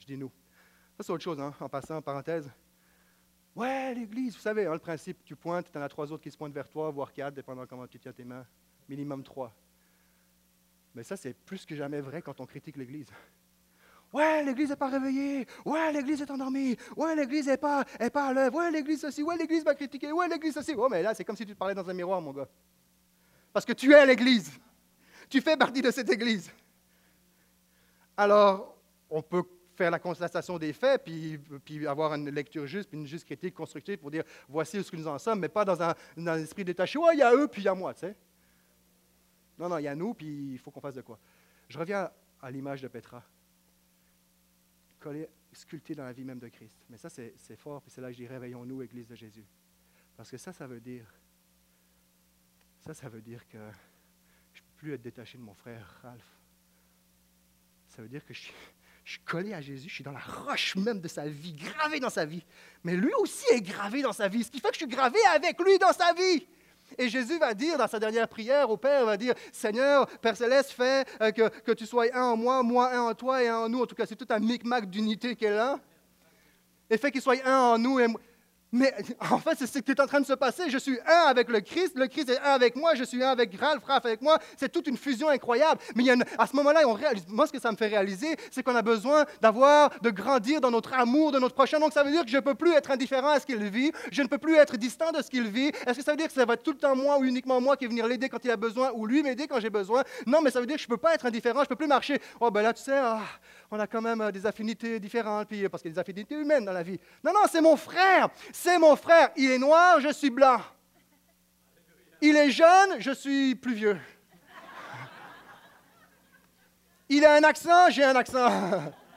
Speaker 1: Je dis nous. Ça, c'est autre chose, hein, en passant, parenthèse. Ouais, l'Église, vous savez, hein, le principe, tu pointes, tu en as trois autres qui se pointent vers toi, voire quatre, dépendant comment tu tiens tes mains. Minimum trois. Mais ça, c'est plus que jamais vrai quand on critique l'Église. Ouais, l'Église n'est pas réveillée. Ouais, l'Église est endormie. Ouais, l'Église n'est pas, pas à l'œuvre. Ouais, l'Église ceci. Ouais, l'Église va critiquer. Ouais, l'Église ceci. Oh, mais là, c'est comme si tu te parlais dans un miroir, mon gars. Parce que tu es l'Église. Tu fais partie de cette Église. Alors, on peut faire la constatation des faits, puis, puis avoir une lecture juste, puis une juste critique constructive pour dire voici ce que nous en sommes, mais pas dans un, dans un esprit détaché. Ouais, il y a eux, puis il y a moi, tu sais. Non, non, il y a nous, puis il faut qu'on fasse de quoi. Je reviens à l'image de Petra collé, sculpté dans la vie même de Christ. Mais ça, c'est fort, puis c'est là que je dis réveillons-nous, Église de Jésus. Parce que ça, ça veut dire, ça, ça veut dire que je ne peux plus être détaché de mon frère Ralph. Ça veut dire que je suis, je suis collé à Jésus, je suis dans la roche même de sa vie, gravé dans sa vie. Mais lui aussi est gravé dans sa vie, ce qui fait que je suis gravé avec lui dans sa vie. Et Jésus va dire dans sa dernière prière au Père, va dire, Seigneur, Père Céleste, fais euh, que, que, tu sois un en moi, moi un en toi et un en nous. En tout cas, c'est tout un micmac d'unité qu'elle là. Et fait qu'il soit un en nous et moi. Mais en fait, c'est ce qui est en train de se passer. Je suis un avec le Christ, le Christ est un avec moi, je suis un avec Ralph, Ralph avec moi. C'est toute une fusion incroyable. Mais à ce moment-là, on réalise, moi, ce que ça me fait réaliser, c'est qu'on a besoin d'avoir, de grandir dans notre amour de notre prochain. Donc, ça veut dire que je ne peux plus être indifférent à ce qu'il vit, je ne peux plus être distant de ce qu'il vit. Est-ce que ça veut dire que ça va être tout le temps moi ou uniquement moi qui vais venir l'aider quand il a besoin ou lui m'aider quand j'ai besoin? Non, mais ça veut dire que je ne peux pas être indifférent, je ne peux plus marcher. Oh, ben là, tu sais, ah, on a quand même euh, des affinités différentes, puis, parce qu'il y a des affinités humaines dans la vie. Non, non, c'est mon frère, c'est mon frère. Il est noir, je suis blanc. Il est jeune, je suis plus vieux. Il a un accent, j'ai un accent.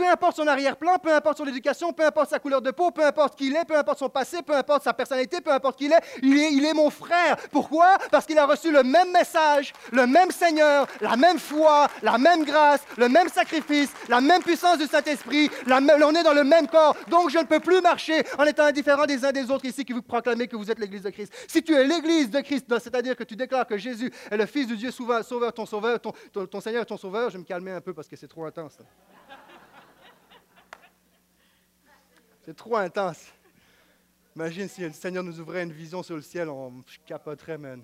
Speaker 1: Peu importe son arrière-plan, peu importe son éducation, peu importe sa couleur de peau, peu importe qui il est, peu importe son passé, peu importe sa personnalité, peu importe qui il est, il est, mon frère. Pourquoi? Parce qu'il a reçu le même message, le même Seigneur, la même foi, la même grâce, le même sacrifice, la même puissance du Saint-Esprit. On est dans le même corps. Donc je ne peux plus marcher en étant indifférent des uns des autres ici qui vous proclamez que vous êtes l'Église de Christ. Si tu es l'Église de Christ, c'est-à-dire que tu déclares que Jésus est le Fils de Dieu sauveur, ton sauveur, ton, ton, Seigneur ton sauveur, je vais me calmer un peu parce que c'est trop intense. C'est trop intense. Imagine si le Seigneur nous ouvrait une vision sur le ciel, on capoterait, man.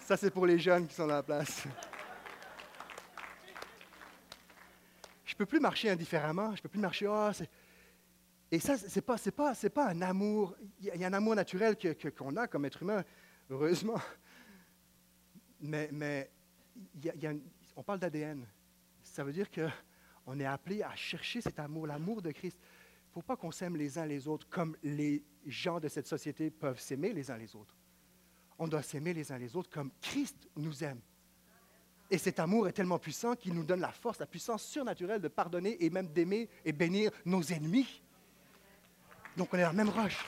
Speaker 1: Ça, c'est pour les jeunes qui sont dans la place. Je ne peux plus marcher indifféremment. Je ne peux plus marcher. Oh, et ça, ce n'est pas, pas, pas un amour. Il y a un amour naturel qu'on a comme être humain, heureusement. Mais on parle d'ADN. Ça veut dire que on est appelé à chercher cet amour, l'amour de Christ. Il ne faut pas qu'on s'aime les uns les autres comme les gens de cette société peuvent s'aimer les uns les autres. On doit s'aimer les uns les autres comme Christ nous aime. Et cet amour est tellement puissant qu'il nous donne la force, la puissance surnaturelle de pardonner et même d'aimer et bénir nos ennemis. Donc on est dans la même roche.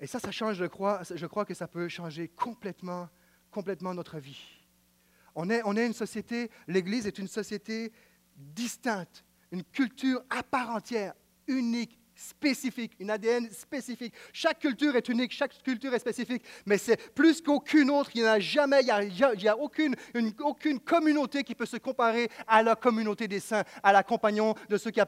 Speaker 1: Et ça, ça change, je crois, je crois que ça peut changer complètement complètement notre vie. On est, on est une société, l'Église est une société distincte, une culture à part entière, unique, spécifique, une ADN spécifique. Chaque culture est unique, chaque culture est spécifique, mais c'est plus qu'aucune autre. Il n'y a jamais, il n'y a, aucune, aucune communauté qui peut se comparer à la communauté des saints, à la, de ceux qui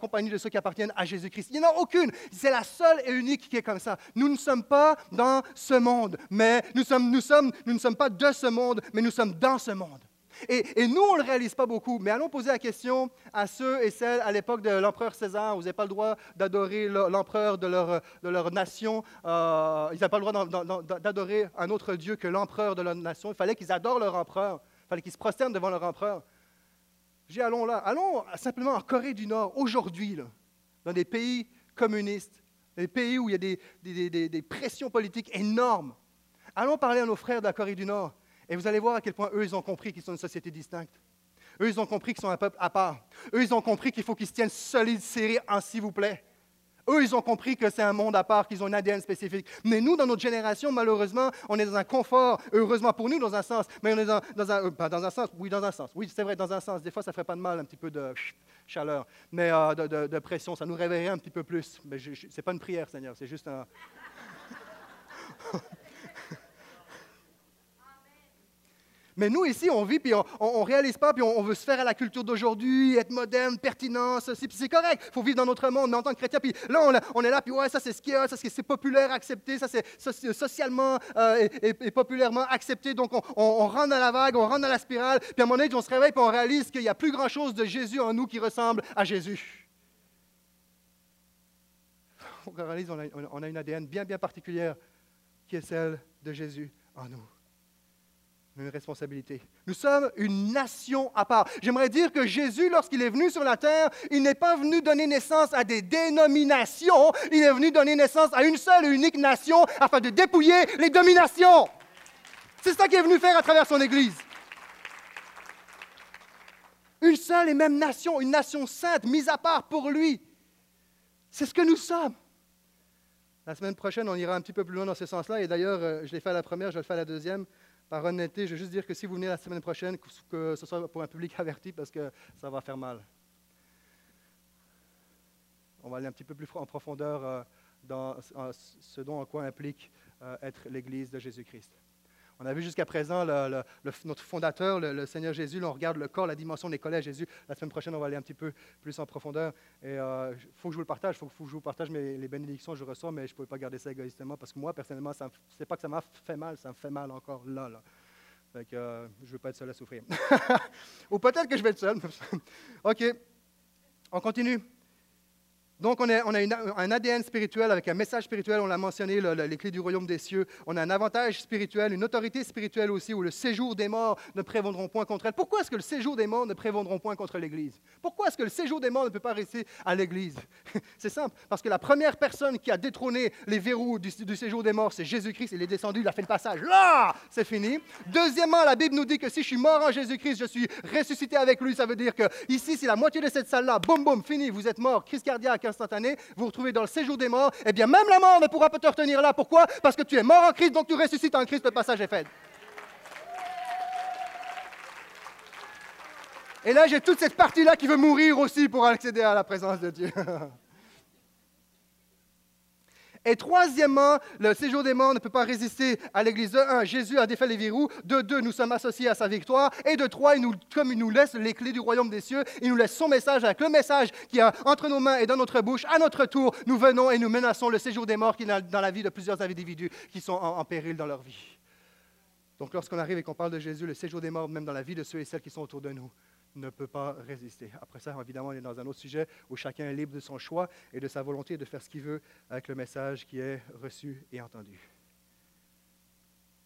Speaker 1: compagnie de ceux qui appartiennent à Jésus-Christ. Il n'y en a aucune. C'est la seule et unique qui est comme ça. Nous ne sommes pas dans ce monde, mais nous, sommes, nous, sommes, nous ne sommes pas de ce monde, mais nous sommes dans ce monde. Et, nous, on ne le réalise pas beaucoup, mais allons poser la question à ceux et celles à l'époque de l'empereur César. Vous n'avez pas le droit d'adorer l'empereur de leur, nation. Euh, ils n'avaient pas le droit d'adorer un autre Dieu que l'empereur de leur nation. Il fallait qu'ils adorent leur empereur. Il fallait qu'ils se prosternent devant leur empereur. J'ai allons là. Allons simplement en Corée du Nord, aujourd'hui, dans des pays communistes, des pays où il y a des pressions politiques énormes. Allons parler à nos frères de la Corée du Nord. Et vous allez voir à quel point eux, ils ont compris qu'ils sont une société distincte. Eux, ils ont compris qu'ils sont un peuple à part. Eux, ils ont compris qu'il faut qu'ils se tiennent solides, serrés, en s'il vous plaît. Eux, ils ont compris que c'est un monde à part, qu'ils ont un ADN spécifique. Mais nous, dans notre génération, malheureusement, on est dans un confort, heureusement pour nous, dans un sens, mais on est dans, un... Euh, dans un sens, oui, dans un sens. Oui, c'est vrai, dans un sens. Des fois, ça ne ferait pas de mal, un petit peu de chaleur, mais euh, de, pression, ça nous réveillerait un petit peu plus. Mais ce n'est pas une prière, Seigneur, c'est juste un... Mais nous, ici, on vit, puis on ne réalise pas, puis on, veut se faire à la culture d'aujourd'hui, être moderne, pertinent, ceci, puis c'est correct. Il faut vivre dans notre monde, mais en tant que chrétien, puis là, on, est là, puis ouais, ça c'est ce qui est, ça c'est populaire, accepté, ça c'est socialement euh, et, populairement accepté. Donc, on, rentre dans la vague, on rentre dans la spirale, puis à un moment donné, on se réveille, puis on réalise qu'il n'y a plus grand-chose de Jésus en nous qui ressemble à Jésus. On réalise, on a, on a une ADN bien, bien particulière qui est celle de Jésus en nous une responsabilité. Nous sommes une nation à part. J'aimerais dire que Jésus, lorsqu'il est venu sur la terre, il n'est pas venu donner naissance à des dénominations, il est venu donner naissance à une seule et unique nation afin de dépouiller les dominations. C'est ça qu'il est venu faire à travers son Église. Une seule et même nation, une nation sainte, mise à part pour lui. C'est ce que nous sommes. La semaine prochaine, on ira un petit peu plus loin dans ce sens-là. Et d'ailleurs, euh, je l'ai fait à la première, je vais le faire à la deuxième par honnêteté, je veux juste dire que si vous venez la semaine prochaine, que ce soit pour un public averti parce que ça va faire mal. On va aller un petit peu plus en profondeur euh, dans ce dont en quoi implique euh, être l'Église de Jésus-Christ. On a vu jusqu'à présent notre fondateur, le, Seigneur Jésus. On regarde le corps, la dimension des collèges Jésus. La semaine prochaine, on va aller un petit peu plus en profondeur. Et il euh, faut que je vous le partage. Il faut, que je vous partage les bénédictions que je reçois, mais je ne pouvais pas garder ça égoïstement parce que moi, personnellement, ce n'est pas que ça m'a fait mal, ça me fait mal encore là. euh, je ne veux pas être seul à souffrir. Ou peut-être que je vais être seul. OK. On continue. Donc, on a, un ADN spirituel avec un message spirituel, on l'a mentionné, le- le- les clés du royaume des cieux. On a un avantage spirituel, une autorité spirituelle aussi, où le séjour des morts ne prévaudront point contre elle. Pourquoi est-ce que le séjour des morts ne prévaudront point contre l'Église? Pourquoi est-ce que le séjour des morts ne peut pas rester à l'Église? C'est simple, parce que la première personne qui a détrôné les verrous du, du séjour des morts, c'est Jésus-Christ. Il est descendu, il a fait le passage. Là, c'est fini. Deuxièmement, la Bible nous dit que si je suis mort en Jésus-Christ, je suis ressuscité avec lui. Ça veut dire que ici, c'est la moitié de cette salle-là. Boum, boum, fini. Vous êtes mort. Crise cardiaque instantanée. Vous retrouvez dans le séjour des morts. Eh bien, même la mort ne pourra pas te retenir là. Pourquoi? Parce que tu es mort en Christ, donc tu ressuscites en Christ. Le passage est fait. Et là, j'ai toute cette partie-là qui veut mourir aussi pour accéder à la présence de Dieu. Et troisièmement, le séjour des morts ne peut pas résister à l'Église. De un, Jésus a défait les verrous. De deux, nous sommes associés à sa victoire. Et de trois, il nous, comme il nous laisse les clés du royaume des cieux, il nous laisse son message avec le message qui est entre nos mains et dans notre bouche. À notre tour, nous venons et nous menaçons le séjour des morts qui est dans la vie de plusieurs individus qui sont en, en péril dans leur vie. Donc lorsqu'on arrive et qu'on parle de Jésus, le séjour des morts, même dans la vie de ceux et celles qui sont autour de nous, ne peut pas résister. Après ça, évidemment, on est dans un autre sujet où chacun est libre de son choix et de sa volonté de faire ce qu'il veut avec le message qui est reçu et entendu.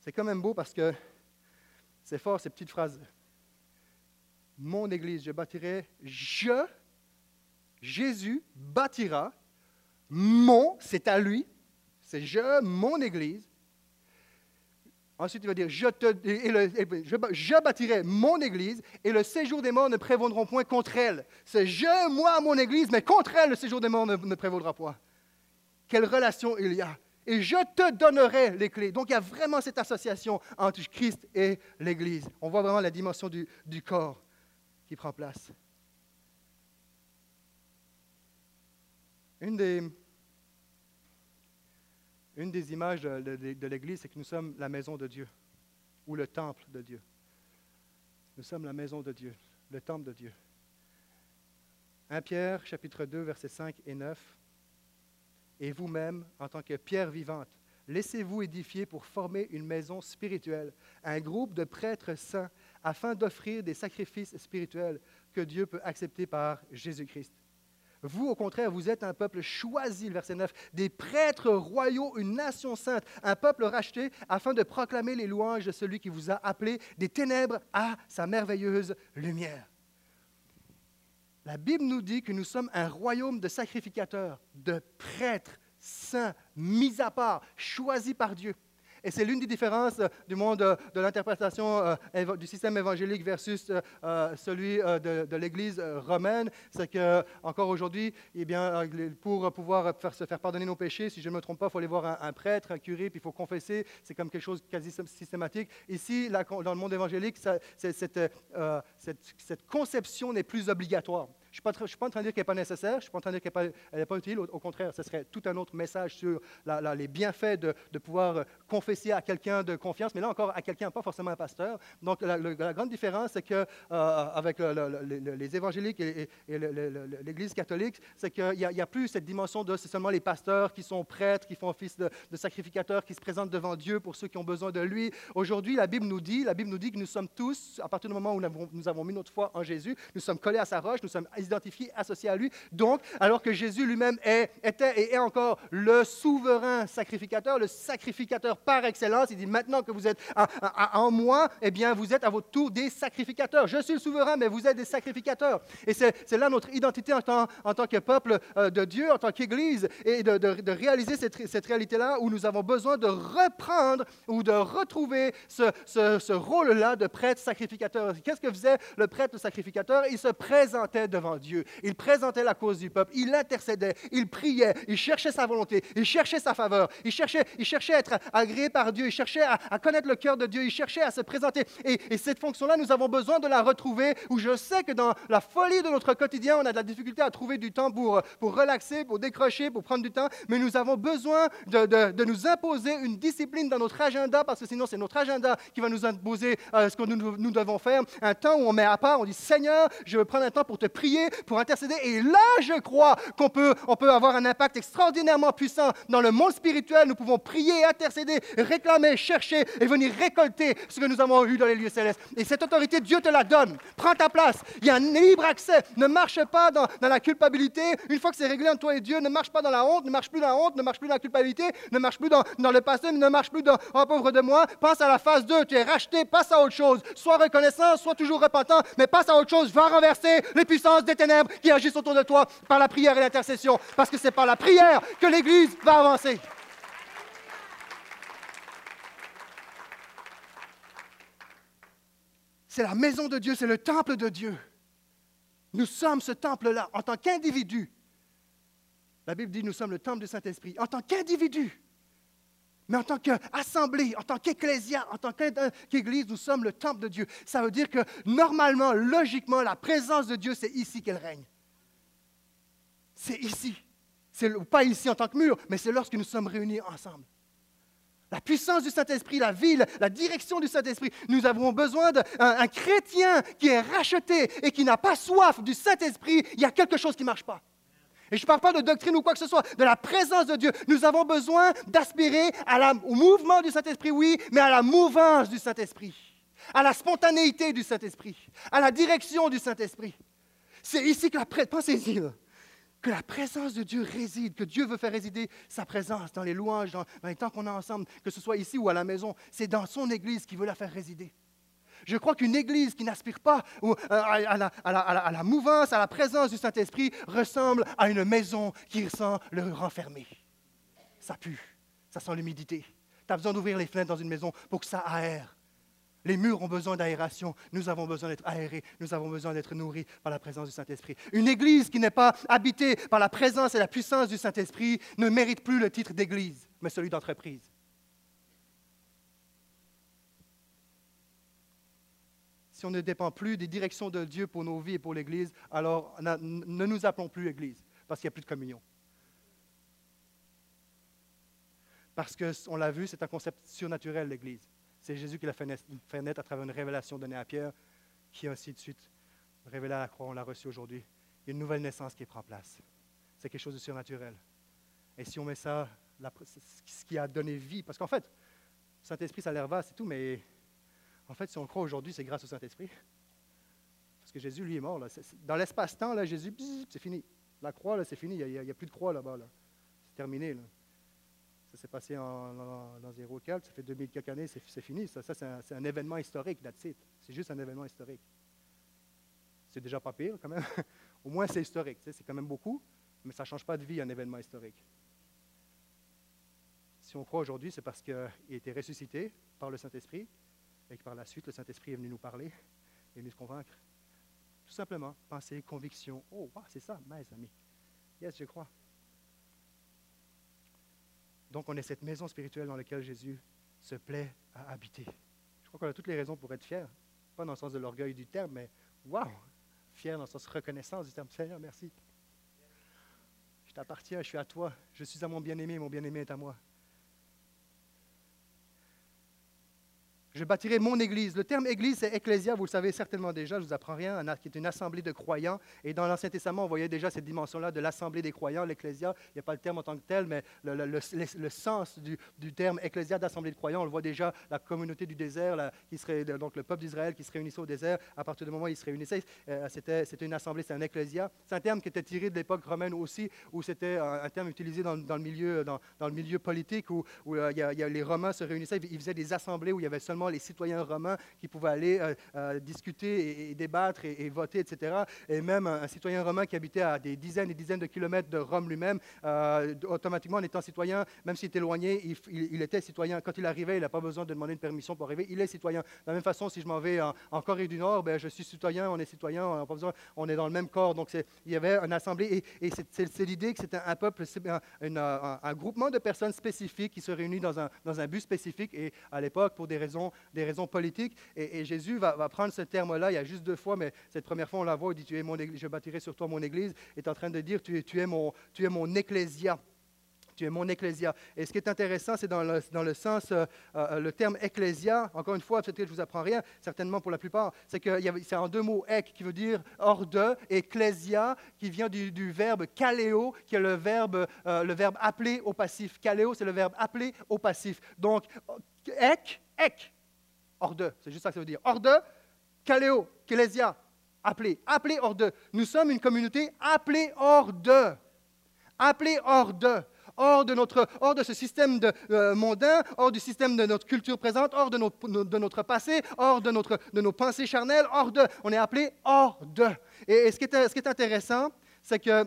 Speaker 1: C'est quand même beau parce que c'est fort ces petites phrases. Mon Église, je bâtirai, je, Jésus bâtira, mon, c'est à lui, c'est je, mon Église, Ensuite, il va dire, je, bâtirai mon Église et le séjour des morts ne prévaudront point contre elle. C'est je, moi, mon Église, mais contre elle, le séjour des morts ne, ne prévaudra point. Quelle relation il y a. Et je te donnerai les clés. Donc, il y a vraiment cette association entre Christ et l'Église. On voit vraiment la dimension du, du corps qui prend place. Une des, une des images de, l'Église, c'est que nous sommes la maison de Dieu ou le temple de Dieu. Nous sommes la maison de Dieu, le temple de Dieu. 1 Pierre, chapitre 2, versets 5 et 9. Et vous-même, en tant que pierre vivante, laissez-vous édifier pour former une maison spirituelle, un groupe de prêtres saints, afin d'offrir des sacrifices spirituels que Dieu peut accepter par Jésus-Christ. Vous, au contraire, vous êtes un peuple choisi, le verset 9, des prêtres royaux, une nation sainte, un peuple racheté, afin de proclamer les louanges de celui qui vous a appelé des ténèbres à sa merveilleuse lumière. La Bible nous dit que nous sommes un royaume de sacrificateurs, de prêtres saints, mis à part, choisis par Dieu. Et c'est l'une des différences euh, du monde euh, de l'interprétation euh, du système évangélique versus celui de, l'Église romaine. C'est que encore aujourd'hui, eh bien, pour pouvoir se faire pardonner nos péchés, si je ne me trompe pas, il faut aller voir un, prêtre, un curé, puis il faut confesser. C'est comme quelque chose de quasi sy- systématique. Ici, dans le monde évangélique, cette conception n'est plus obligatoire. Je ne suis pas en train de dire qu'elle n'est pas nécessaire, je ne suis pas en train de dire qu'elle n'est pas, utile. Au, contraire, ce serait tout un autre message sur les bienfaits de, pouvoir euh, confesser à quelqu'un de confiance, mais là encore à quelqu'un, pas forcément un pasteur. Donc la, grande différence, c'est que euh, les évangéliques et, l'Église catholique, c'est qu'il n'y a, plus cette dimension de c'est seulement les pasteurs qui sont prêtres, qui font office de, de sacrificateurs, qui se présentent devant Dieu pour ceux qui ont besoin de lui. Aujourd'hui, la Bible nous dit, la Bible nous dit que nous sommes tous, à partir du moment où nous avons, nous avons mis notre foi en Jésus, nous sommes collés à sa roche, nous sommes identifiés, associés à lui. Donc, alors que Jésus lui-même est, était et est encore le souverain sacrificateur, le sacrificateur par excellence, il dit maintenant que vous êtes en, moi, eh bien, vous êtes à votre tour des sacrificateurs. Je suis le souverain, mais vous êtes des sacrificateurs. Et c'est là notre identité en tant, en tant que peuple euh, de Dieu, en tant qu'Église, et de, de- réaliser cette, cette réalité-là où nous avons besoin de reprendre ou de retrouver ce, ce- ce rôle-là de prêtre sacrificateur. Qu'est-ce que faisait le prêtre sacrificateur? Il se présentait devant Dieu. Il présentait la cause du peuple. Il intercédait. Il priait. Il cherchait sa volonté. Il cherchait sa faveur. Il cherchait, il cherchait à être agréé par Dieu. Il cherchait à, connaître le cœur de Dieu. Il cherchait à se présenter. Et, et cette fonction-là, nous avons besoin de la retrouver où je sais que dans la folie de notre quotidien, on a de la difficulté à trouver du temps pour, pour relaxer, pour décrocher, pour prendre du temps. Mais nous avons besoin de, de- de nous imposer une discipline dans notre agenda parce que sinon, c'est notre agenda qui va nous imposer euh, ce que nous, nous devons faire. Un temps où on met à part, on dit Seigneur, je veux prendre un temps pour te prier pour intercéder. Et là, je crois qu'on peut, on peut avoir un impact extraordinairement puissant dans le monde spirituel. Nous pouvons prier, intercéder, réclamer, chercher et venir récolter ce que nous avons eu dans les lieux célestes. Et cette autorité, Dieu te la donne. Prends ta place. Il y a un libre accès. Ne marche pas dans, dans la culpabilité. Une fois que c'est réglé entre toi et Dieu, ne marche pas dans la honte, ne marche plus dans la honte, ne marche plus dans la culpabilité, ne marche plus dans, dans le passé, ne marche plus dans oh pauvre de moi. Pense à la phase 2. Tu es racheté, passe à autre chose. Sois reconnaissant, sois toujours repentant, mais passe à autre chose. Va renverser les puissances des ténèbres qui agissent autour de toi par la prière et l'intercession. Parce que c'est par la prière que l'Église va avancer. C'est la maison de Dieu, c'est le temple de Dieu. Nous sommes ce temple-là en tant qu'individu. La Bible dit nous sommes le temple du Saint-Esprit en tant qu'individu. Mais en tant qu'assemblée, en tant qu'ecclésia, en tant qu'église, nous sommes le temple de Dieu. Ça veut dire que normalement, logiquement, la présence de Dieu, c'est ici qu'elle règne. C'est ici. C'est pas ici en tant que mur, mais c'est lorsque nous sommes réunis ensemble. La puissance du Saint-Esprit, la ville, la direction du Saint-Esprit. Nous avons besoin d'un chrétien qui est racheté et qui n'a pas soif du Saint-Esprit. Il y a quelque chose qui ne marche pas. Et je ne parle pas de doctrine ou quoi que ce soit, de la présence de Dieu. Nous avons besoin d'aspirer au mouvement du Saint-Esprit, oui, mais à la mouvance du Saint-Esprit, à la spontanéité du Saint-Esprit, à la direction du Saint-Esprit. C'est ici que la pensez-y, que la présence de Dieu réside, que Dieu veut faire résider sa présence dans les louanges, dans, les temps qu'on a ensemble, que ce soit ici ou à la maison. C'est dans son Église qu'il veut la faire résider. Je crois qu'une Église qui n'aspire pas euh, à la, mouvance, à la présence du Saint-Esprit, ressemble à une maison qui sent le renfermé. Ça pue, ça sent l'humidité. Tu as besoin d'ouvrir les fenêtres dans une maison pour que ça aère. Les murs ont besoin d'aération. Nous avons besoin d'être aérés. Nous avons besoin d'être nourris par la présence du Saint-Esprit. Une église qui n'est pas habitée par la présence et la puissance du Saint-Esprit ne mérite plus le titre d'église, mais celui d'entreprise. Si on ne dépend plus des directions de Dieu pour nos vies et pour l'Église, alors ne nous appelons plus Église, parce qu'il n'y a plus de communion. Parce qu'on l'a vu, c'est un concept surnaturel, l'Église. C'est Jésus qui l'a fait naître, à travers une révélation donnée à Pierre, qui ainsi de suite révélé à la croix, on l'a reçu aujourd'hui. Il y a une nouvelle naissance qui prend place. C'est quelque chose de surnaturel. Et si on met ça, ce qui a donné vie, parce qu'en fait, Saint-Esprit, ça a l'air vaste et tout, mais en fait, si on croit aujourd'hui, c'est grâce au Saint-Esprit. Parce que Jésus, lui, est mort. Dans l'espace-temps, Jésus, c'est fini. La croix, là, c'est fini. Il n'y a, plus de croix là-bas. C'est terminé. Ça s'est passé dans zéro ça fait 2000 quelques années, c'est fini. Ça, c'est un, événement historique, that's C'est juste un événement historique. C'est déjà pas pire, quand même. Au moins, c'est historique. C'est quand même beaucoup, mais ça ne change pas de vie, un événement historique. Si on croit aujourd'hui, c'est parce qu'il a été ressuscité par le Saint-Esprit et que par la suite, le Saint-Esprit est venu nous parler, est venu nous convaincre. Tout simplement, pensée, conviction. Oh, c'est ça, mes amis. Yes, je crois. Donc, on est cette maison spirituelle dans laquelle Jésus se plaît à habiter. Je crois qu'on a toutes les raisons pour être fiers. Pas dans le sens de l'orgueil du terme, mais wow, fier dans le sens reconnaissance du terme. Seigneur, merci. Je t'appartiens, je suis à toi. Je suis à mon bien-aimé, mon bien-aimé est à moi. Je bâtirai mon église. Le terme église, c'est ecclésia, vous le savez certainement déjà, je ne vous apprends rien, qui est une assemblée de croyants. Et dans l'Ancien Testament, on voyait déjà cette dimension-là de l'assemblée des croyants, l'ecclésia. Il n'y a pas le terme en tant que tel, mais le, sens du, terme ecclésia d'assemblée de croyants, on le voit déjà, la communauté du désert, qui serait donc le peuple d'Israël qui se réunissait au désert, à partir du moment où ils se réunissaient, euh, c'était, une assemblée, c'est un ecclésia. C'est un terme qui était tiré de l'époque romaine aussi, où c'était un, terme utilisé dans, le, milieu, politique, où, euh, les Romains se réunissaient, ils faisaient des assemblées où il y avait seulement les citoyens romains qui pouvaient aller euh, euh, discuter et, débattre et, voter, etc. Et même un, citoyen romain qui habitait à des dizaines et dizaines de kilomètres de Rome lui-même, euh, automatiquement, en étant citoyen, même s'il était éloigné, il, était citoyen. Quand il arrivait, il n'a pas besoin de demander une permission pour arriver. Il est citoyen. De la même façon, si je m'en vais en, Corée du Nord, ben, je suis citoyen, on est citoyen, on, pas besoin, on est dans le même corps. Donc, il y avait une assemblée. Et, c'est l'idée que c'était un peuple, un, un, groupement de personnes spécifiques qui se réunissent dans un, dans un but spécifique. Et à l'époque, pour des raisons des raisons politiques. Et, Jésus va, prendre ce terme-là, il y a juste deux fois, mais cette première fois, on la voit, il dit, tu es mon je bâtirai sur toi mon église, est en train de dire, tu es, mon, tu es mon ecclésia. Tu es mon ecclésia. Et ce qui est intéressant, c'est dans le, dans le sens, euh, euh, le terme ecclésia, encore une fois, peut-être que je ne vous apprends rien, certainement pour la plupart, c'est que c'est en deux mots, ek, qui veut dire hors de, et ecclésia, qui vient du, verbe kaleo, qui est le verbe, euh, le verbe appelé au passif. Kaleo, c'est le verbe appelé au passif. Donc, ek, ek, hors de, c'est juste ça que ça veut dire. Hors de, kaleo, ecclésia, appelé, appelé hors de. Nous sommes une communauté appelée hors de. Appelée hors de hors de, notre, hors de ce système de, euh, mondain, hors du système de notre culture présente, hors de, notre passé, hors de, notre, de nos pensées charnelles, hors de. On est appelé hors de. Et, ce qui est intéressant, c'est que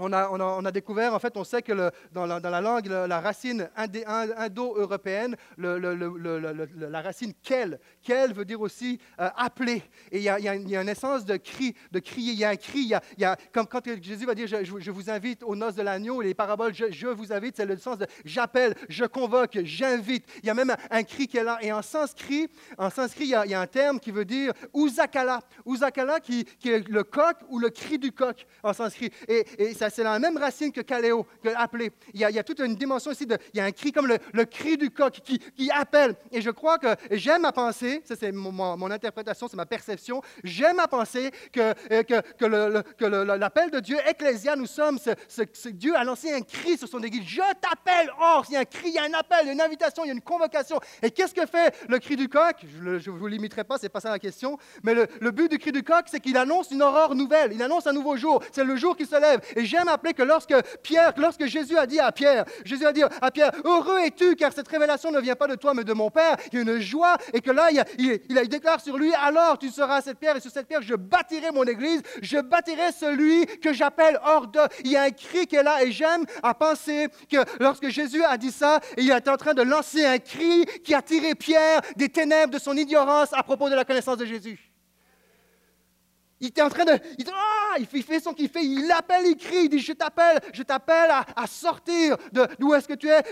Speaker 1: on a, découvert, en fait, on sait que dans, la, langue, la, racine indo-européenne, la racine quel, quel veut dire aussi euh, appeler. Et il y, a, une essence de cri, de crier. Il y a un cri, il y a, comme quand Jésus va dire je, vous invite aux noces de l'agneau, les paraboles je, vous invite, c'est le sens de j'appelle, je convoque, j'invite. Il y a même un, cri qui est là. Et en sanskrit, en sanskrit il, y a, un terme qui veut dire uzakala. Uzakala qui, est le coq ou le cri du coq en sanskrit. Et ça c'est la même racine que kaleo, que appeler. Il y, a, toute une dimension ici, il y a un cri comme le, cri du coq qui, appelle. Et je crois que j'aime à penser, ça c'est mon, interprétation, c'est ma perception, j'aime à penser que, euh, que, l'appel de Dieu, Ecclésia, nous sommes, Dieu a lancé un cri sur son église, je t'appelle, or, il y a un cri, il y a un appel, il y a une invitation, il y a une convocation. Et qu'est-ce que fait le cri du coq? Je ne vous limiterai pas, c'est pas ça la question, mais le, le but du cri du coq, c'est qu'il annonce une aurore nouvelle, il annonce un nouveau jour, c'est le jour qui se lève. Et j'aime appeler que lorsque Pierre, lorsque Jésus a dit à Pierre, Jésus a dit à Pierre, heureux es-tu car cette révélation ne vient pas de toi mais de mon Père, il y a une joie et que là, il, il, déclare sur lui, alors tu seras cette pierre et sur cette pierre je bâtirai mon église, je bâtirai celui que j'appelle hors de. Il y a un cri qui est là et j'aime à penser que lorsque Jésus a dit ça, il est en train de lancer un cri qui a tiré Pierre des ténèbres de son ignorance à propos de la connaissance de Jésus. Il était en train de. Il, ah, il, fait, son qu'il fait. Il appelle, il crie. Il dit Je t'appelle, je t'appelle à, sortir de d'où est-ce que tu es.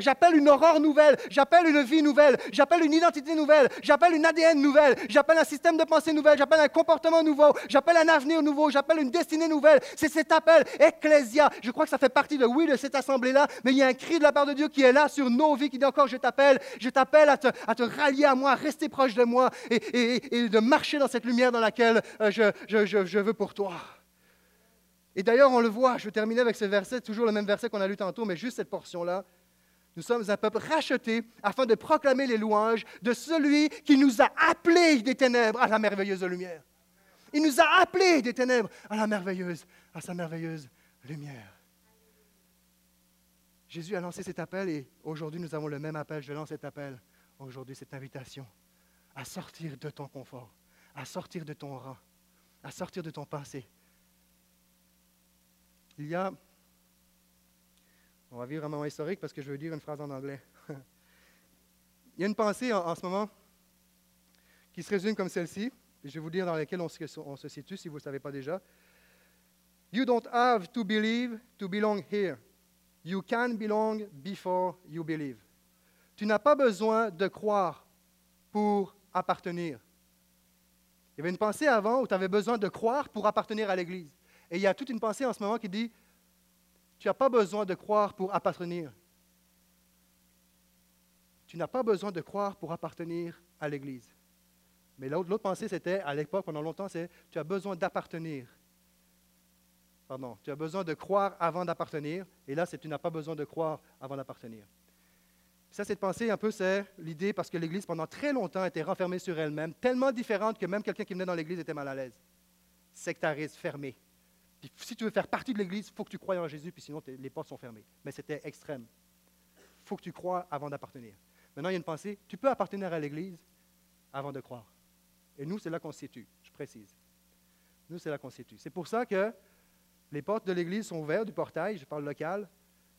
Speaker 1: J'appelle une aurore nouvelle. J'appelle une vie nouvelle. J'appelle une identité nouvelle. J'appelle une ADN nouvelle. J'appelle un système de pensée nouvelle. J'appelle un comportement nouveau. J'appelle un avenir nouveau. J'appelle une destinée nouvelle. C'est cet appel, Ecclesia. Je crois que ça fait partie de, oui, de cette assemblée-là. Mais il y a un cri de la part de Dieu qui est là sur nos vies qui dit encore Je t'appelle. Je t'appelle à te, à te rallier à moi, à rester proche de moi et, de marcher dans cette lumière dans laquelle euh, je veux pour toi. Et d'ailleurs, on le voit, je vais terminer avec ce verset, toujours le même verset qu'on a lu tantôt, mais juste cette portion-là. Nous sommes un peuple racheté afin de proclamer les louanges de celui qui nous a appelés des ténèbres à la merveilleuse lumière. Il nous a appelés des ténèbres à la merveilleuse, à sa merveilleuse lumière. Jésus a lancé cet appel et aujourd'hui nous avons le même appel. Je lance cet appel aujourd'hui, cette invitation à sortir de ton confort, à sortir de ton rang, à sortir de ton passé. Il y a, on va vivre un moment historique parce que je veux dire une phrase en anglais. Il y a une pensée en, ce moment qui se résume comme celle-ci, je vais vous dire dans laquelle on se, on se situe si vous ne le savez pas déjà. You don't have to believe to belong here. You can belong before you believe. Tu n'as pas besoin de croire pour appartenir. Il y avait une pensée avant où tu avais besoin de croire pour appartenir à l'Église. Et il y a toute une pensée en ce moment qui dit, tu n'as pas besoin de croire pour appartenir. Tu n'as pas besoin de croire pour appartenir à l'Église. Mais l'autre pensée, c'était, à l'époque, pendant longtemps, c'est, tu as besoin d'appartenir. Pardon, tu as besoin de croire avant d'appartenir. Et là, c'est, tu n'as pas besoin de croire avant d'appartenir. Ça, cette pensée, un peu, c'est l'idée parce que l'Église, pendant très longtemps, était renfermée sur elle-même, tellement différente que même quelqu'un qui venait dans l'Église était mal à l'aise. Sectariste, fermé. Puis, si tu veux faire partie de l'Église, il faut que tu croies en Jésus, puis sinon, les portes sont fermées. Mais c'était extrême. Il faut que tu crois avant d'appartenir. Maintenant, il y a une pensée, tu peux appartenir à l'Église avant de croire. Et nous, c'est là qu'on se situe, je précise. Nous, c'est là qu'on se situe. C'est pour ça que les portes de l'Église sont ouvertes, du portail, je parle local,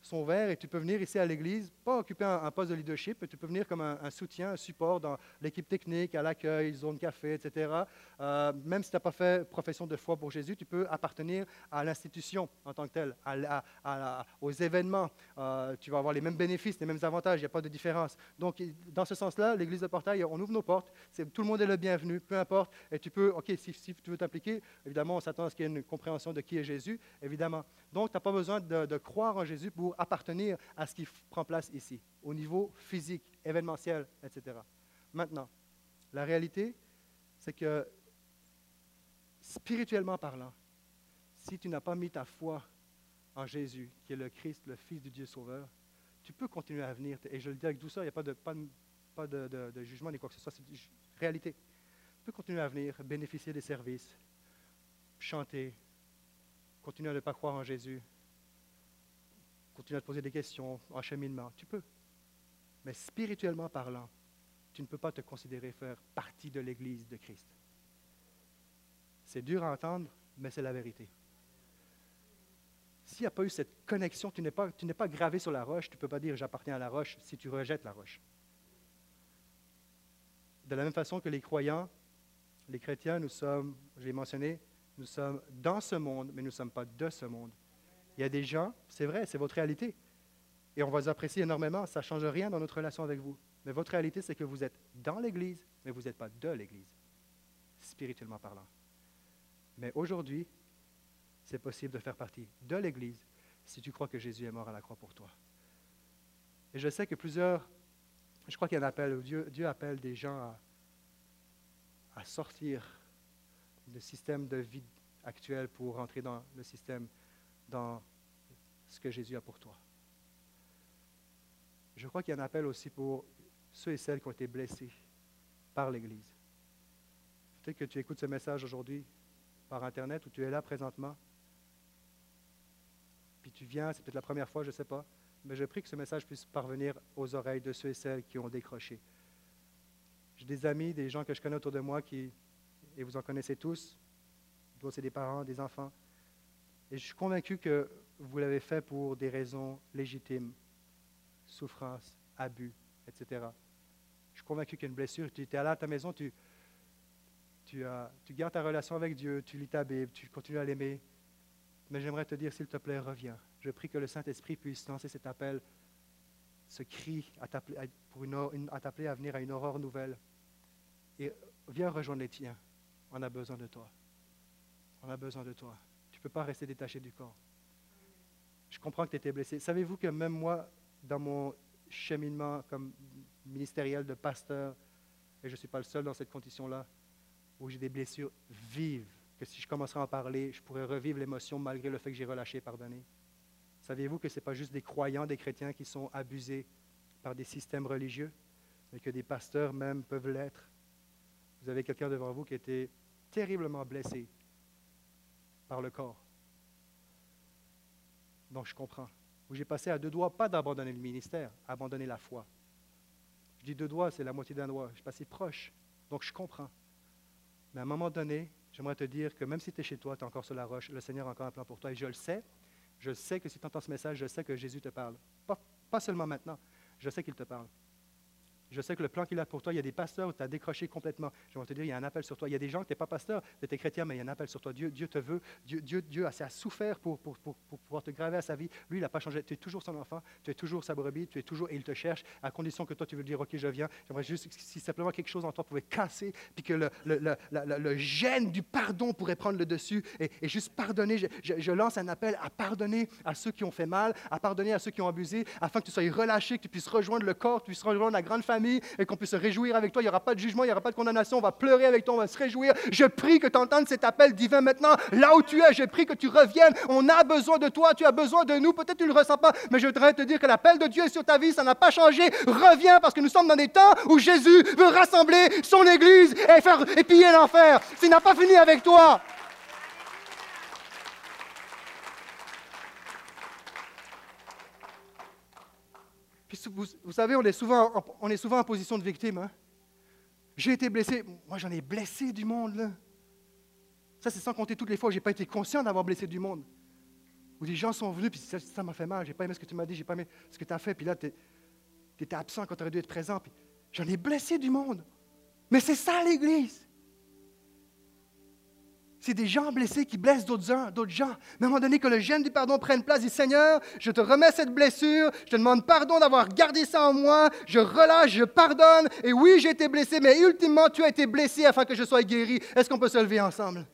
Speaker 1: sont verts et tu peux venir ici à l'église, pas occuper un, poste de leadership, mais tu peux venir comme un, soutien, un support dans l'équipe technique, à l'accueil, zone café, etc. Euh, même si tu n'as pas fait profession de foi pour Jésus, tu peux appartenir à l'institution en tant que telle, aux événements. Euh, tu vas avoir les mêmes bénéfices, les mêmes avantages, il n'y a pas de différence. Donc, dans ce sens-là, l'église de Portail, on ouvre nos portes, tout le monde est le bienvenu, peu importe, et tu peux, OK, si, tu veux t'impliquer, évidemment, on s'attend à ce qu'il y ait une compréhension de qui est Jésus, évidemment. Donc, tu n'as pas besoin de croire en Jésus pour appartenir à ce qui prend place ici, au niveau physique, événementiel, etc. Maintenant, la réalité, c'est que spirituellement parlant, si tu n'as pas mis ta foi en Jésus, qui est le Christ, le Fils du Dieu Sauveur, tu peux continuer à venir. Et je le dis avec ça, il n'y a pas de, pas, de, jugement ni quoi que ce soit, c'est réalité. Tu peux continuer à venir, bénéficier des services, chanter, continuer à ne pas croire en Jésus, continuer à te poser des questions en cheminement. Tu peux. Mais spirituellement parlant, tu ne peux pas te considérer faire partie de l'Église de Christ. C'est dur à entendre, mais c'est la vérité. S'il n'y a pas eu cette connexion, tu n'es pas, pas gravé sur la roche, tu ne peux pas dire j'appartiens à la roche si tu rejettes la roche. De la même façon que les croyants, les chrétiens, nous sommes, je l'ai mentionné, nous sommes dans ce monde, mais nous ne sommes pas de ce monde. Il y a des gens, c'est vrai, c'est votre réalité. Et on va vous apprécier énormément, ça ne change rien dans notre relation avec vous. Mais votre réalité, c'est que vous êtes dans l'Église, mais vous n'êtes pas de l'Église, spirituellement parlant. Mais aujourd'hui, c'est possible de faire partie de l'Église si tu crois que Jésus est mort à la croix pour toi. Et je sais que plusieurs, je crois qu'il y a un appel, Dieu, appelle des gens à, à sortir du système de vie actuel pour rentrer dans le système, dans ce que Jésus a pour toi. Je crois qu'il y a un appel aussi pour ceux et celles qui ont été blessés par l'Église. Peut-être que tu écoutes ce message aujourd'hui par Internet ou tu es là présentement. Puis tu viens, c'est peut-être la première fois, je ne sais pas. Mais je prie que ce message puisse parvenir aux oreilles de ceux et celles qui ont décroché. J'ai des amis, des gens que je connais autour de moi qui, et vous en connaissez tous, c'est des parents, des enfants. Et je suis convaincu que vous l'avez fait pour des raisons légitimes, souffrance, abus, etc. Je suis convaincu qu'il y a une blessure. Tu es là à ta maison, tu, tu, tu gardes ta relation avec Dieu, tu lis ta Bible, tu continues à l'aimer. Mais j'aimerais te dire, s'il te plaît, reviens. Je prie que le Saint-Esprit puisse lancer cet appel, ce cri à t'appeler à, à venir à une aurore nouvelle. Et viens rejoindre les tiens. On a besoin de toi. On a besoin de toi. Tu ne peux pas rester détaché du corps. Je comprends que tu étais blessé. Savez-vous que même moi, dans mon cheminement comme ministériel de pasteur, et je ne suis pas le seul dans cette condition-là, où j'ai des blessures vives, que si je commencerais à en parler, je pourrais revivre l'émotion malgré le fait que j'ai relâché et pardonné. Saviez-vous que ce n'est pas juste des croyants, des chrétiens qui sont abusés par des systèmes religieux, mais que des pasteurs même peuvent l'être? Vous avez quelqu'un devant vous qui était terriblement blessé par le corps. Donc je comprends où j'ai passé à deux doigts, pas d'abandonner le ministère, abandonner la foi. Je dis deux doigts, c'est la moitié d'un doigt. Je suis passé proche, donc je comprends. Mais à un moment donné, j'aimerais te dire que même si tu es chez toi, tu es encore sur la roche, le Seigneur a encore un plan pour toi. Et je le sais. Je sais que si tu entends ce message, je sais que Jésus te parle. Pas, pas seulement maintenant, je sais qu'il te parle. Je sais que le plan qu'il a pour toi, il y a des pasteurs où tu as décroché complètement. Je vais te dire, il y a un appel sur toi. Il y a des gens qui n'es pas pasteur, tu es chrétien, mais il y a un appel sur toi. Dieu, Dieu te veut. Dieu, Dieu, Dieu a, souffert pour, pour, pouvoir te graver à sa vie. Lui, il n'a pas changé. Tu es toujours son enfant, tu es toujours sa brebis, tu es toujours, et il te cherche, à condition que toi, tu veux dire, OK, je viens. J'aimerais juste, si simplement quelque chose en toi pouvait casser, puis que le, gène du pardon pourrait prendre le dessus, et, et juste pardonner. Je, je, lance un appel à pardonner à ceux qui ont fait mal, à pardonner à ceux qui ont abusé, afin que tu sois relâché, que tu puisses rejoindre le corps, que tu puisses rejoindre la grande famille, et qu'on puisse réjouir avec toi. Il n'y aura pas de jugement, il n'y aura pas de condamnation. On va pleurer avec toi, on va se réjouir. Je prie que tu entendes cet appel divin maintenant, là où tu es. Je prie que tu reviennes. On a besoin de toi, tu as besoin de nous. Peut-être tu ne le ressens pas, mais je voudrais te dire que l'appel de Dieu est sur ta vie. Ça n'a pas changé. Reviens parce que nous sommes dans des temps où Jésus veut rassembler son Église et faire piller l'enfer. S'il n'a pas fini avec toi. Vous, savez, on est, souvent, en position de victime. Hein. J'ai été blessé. Moi, j'en ai blessé du monde. Ça, c'est sans compter toutes les fois où je n'ai pas été conscient d'avoir blessé du monde. Où des gens sont venus, puis ça m'a fait mal. J'ai pas aimé ce que tu m'as dit, j'ai pas aimé ce que tu as fait. Puis là, tu étais absent quand tu aurais dû être présent. J'en ai blessé du monde. Mais c'est ça l'Église. C'est des gens blessés qui blessent d'autres gens, d'autres gens. Mais à un moment donné, que le gène du pardon prenne place, dit Seigneur, je te remets cette blessure, je te demande pardon d'avoir gardé ça en moi, je relâche, je pardonne. Et oui, j'ai été blessé, mais ultimement, tu as été blessé afin que je sois guéri. Est-ce qu'on peut se lever ensemble?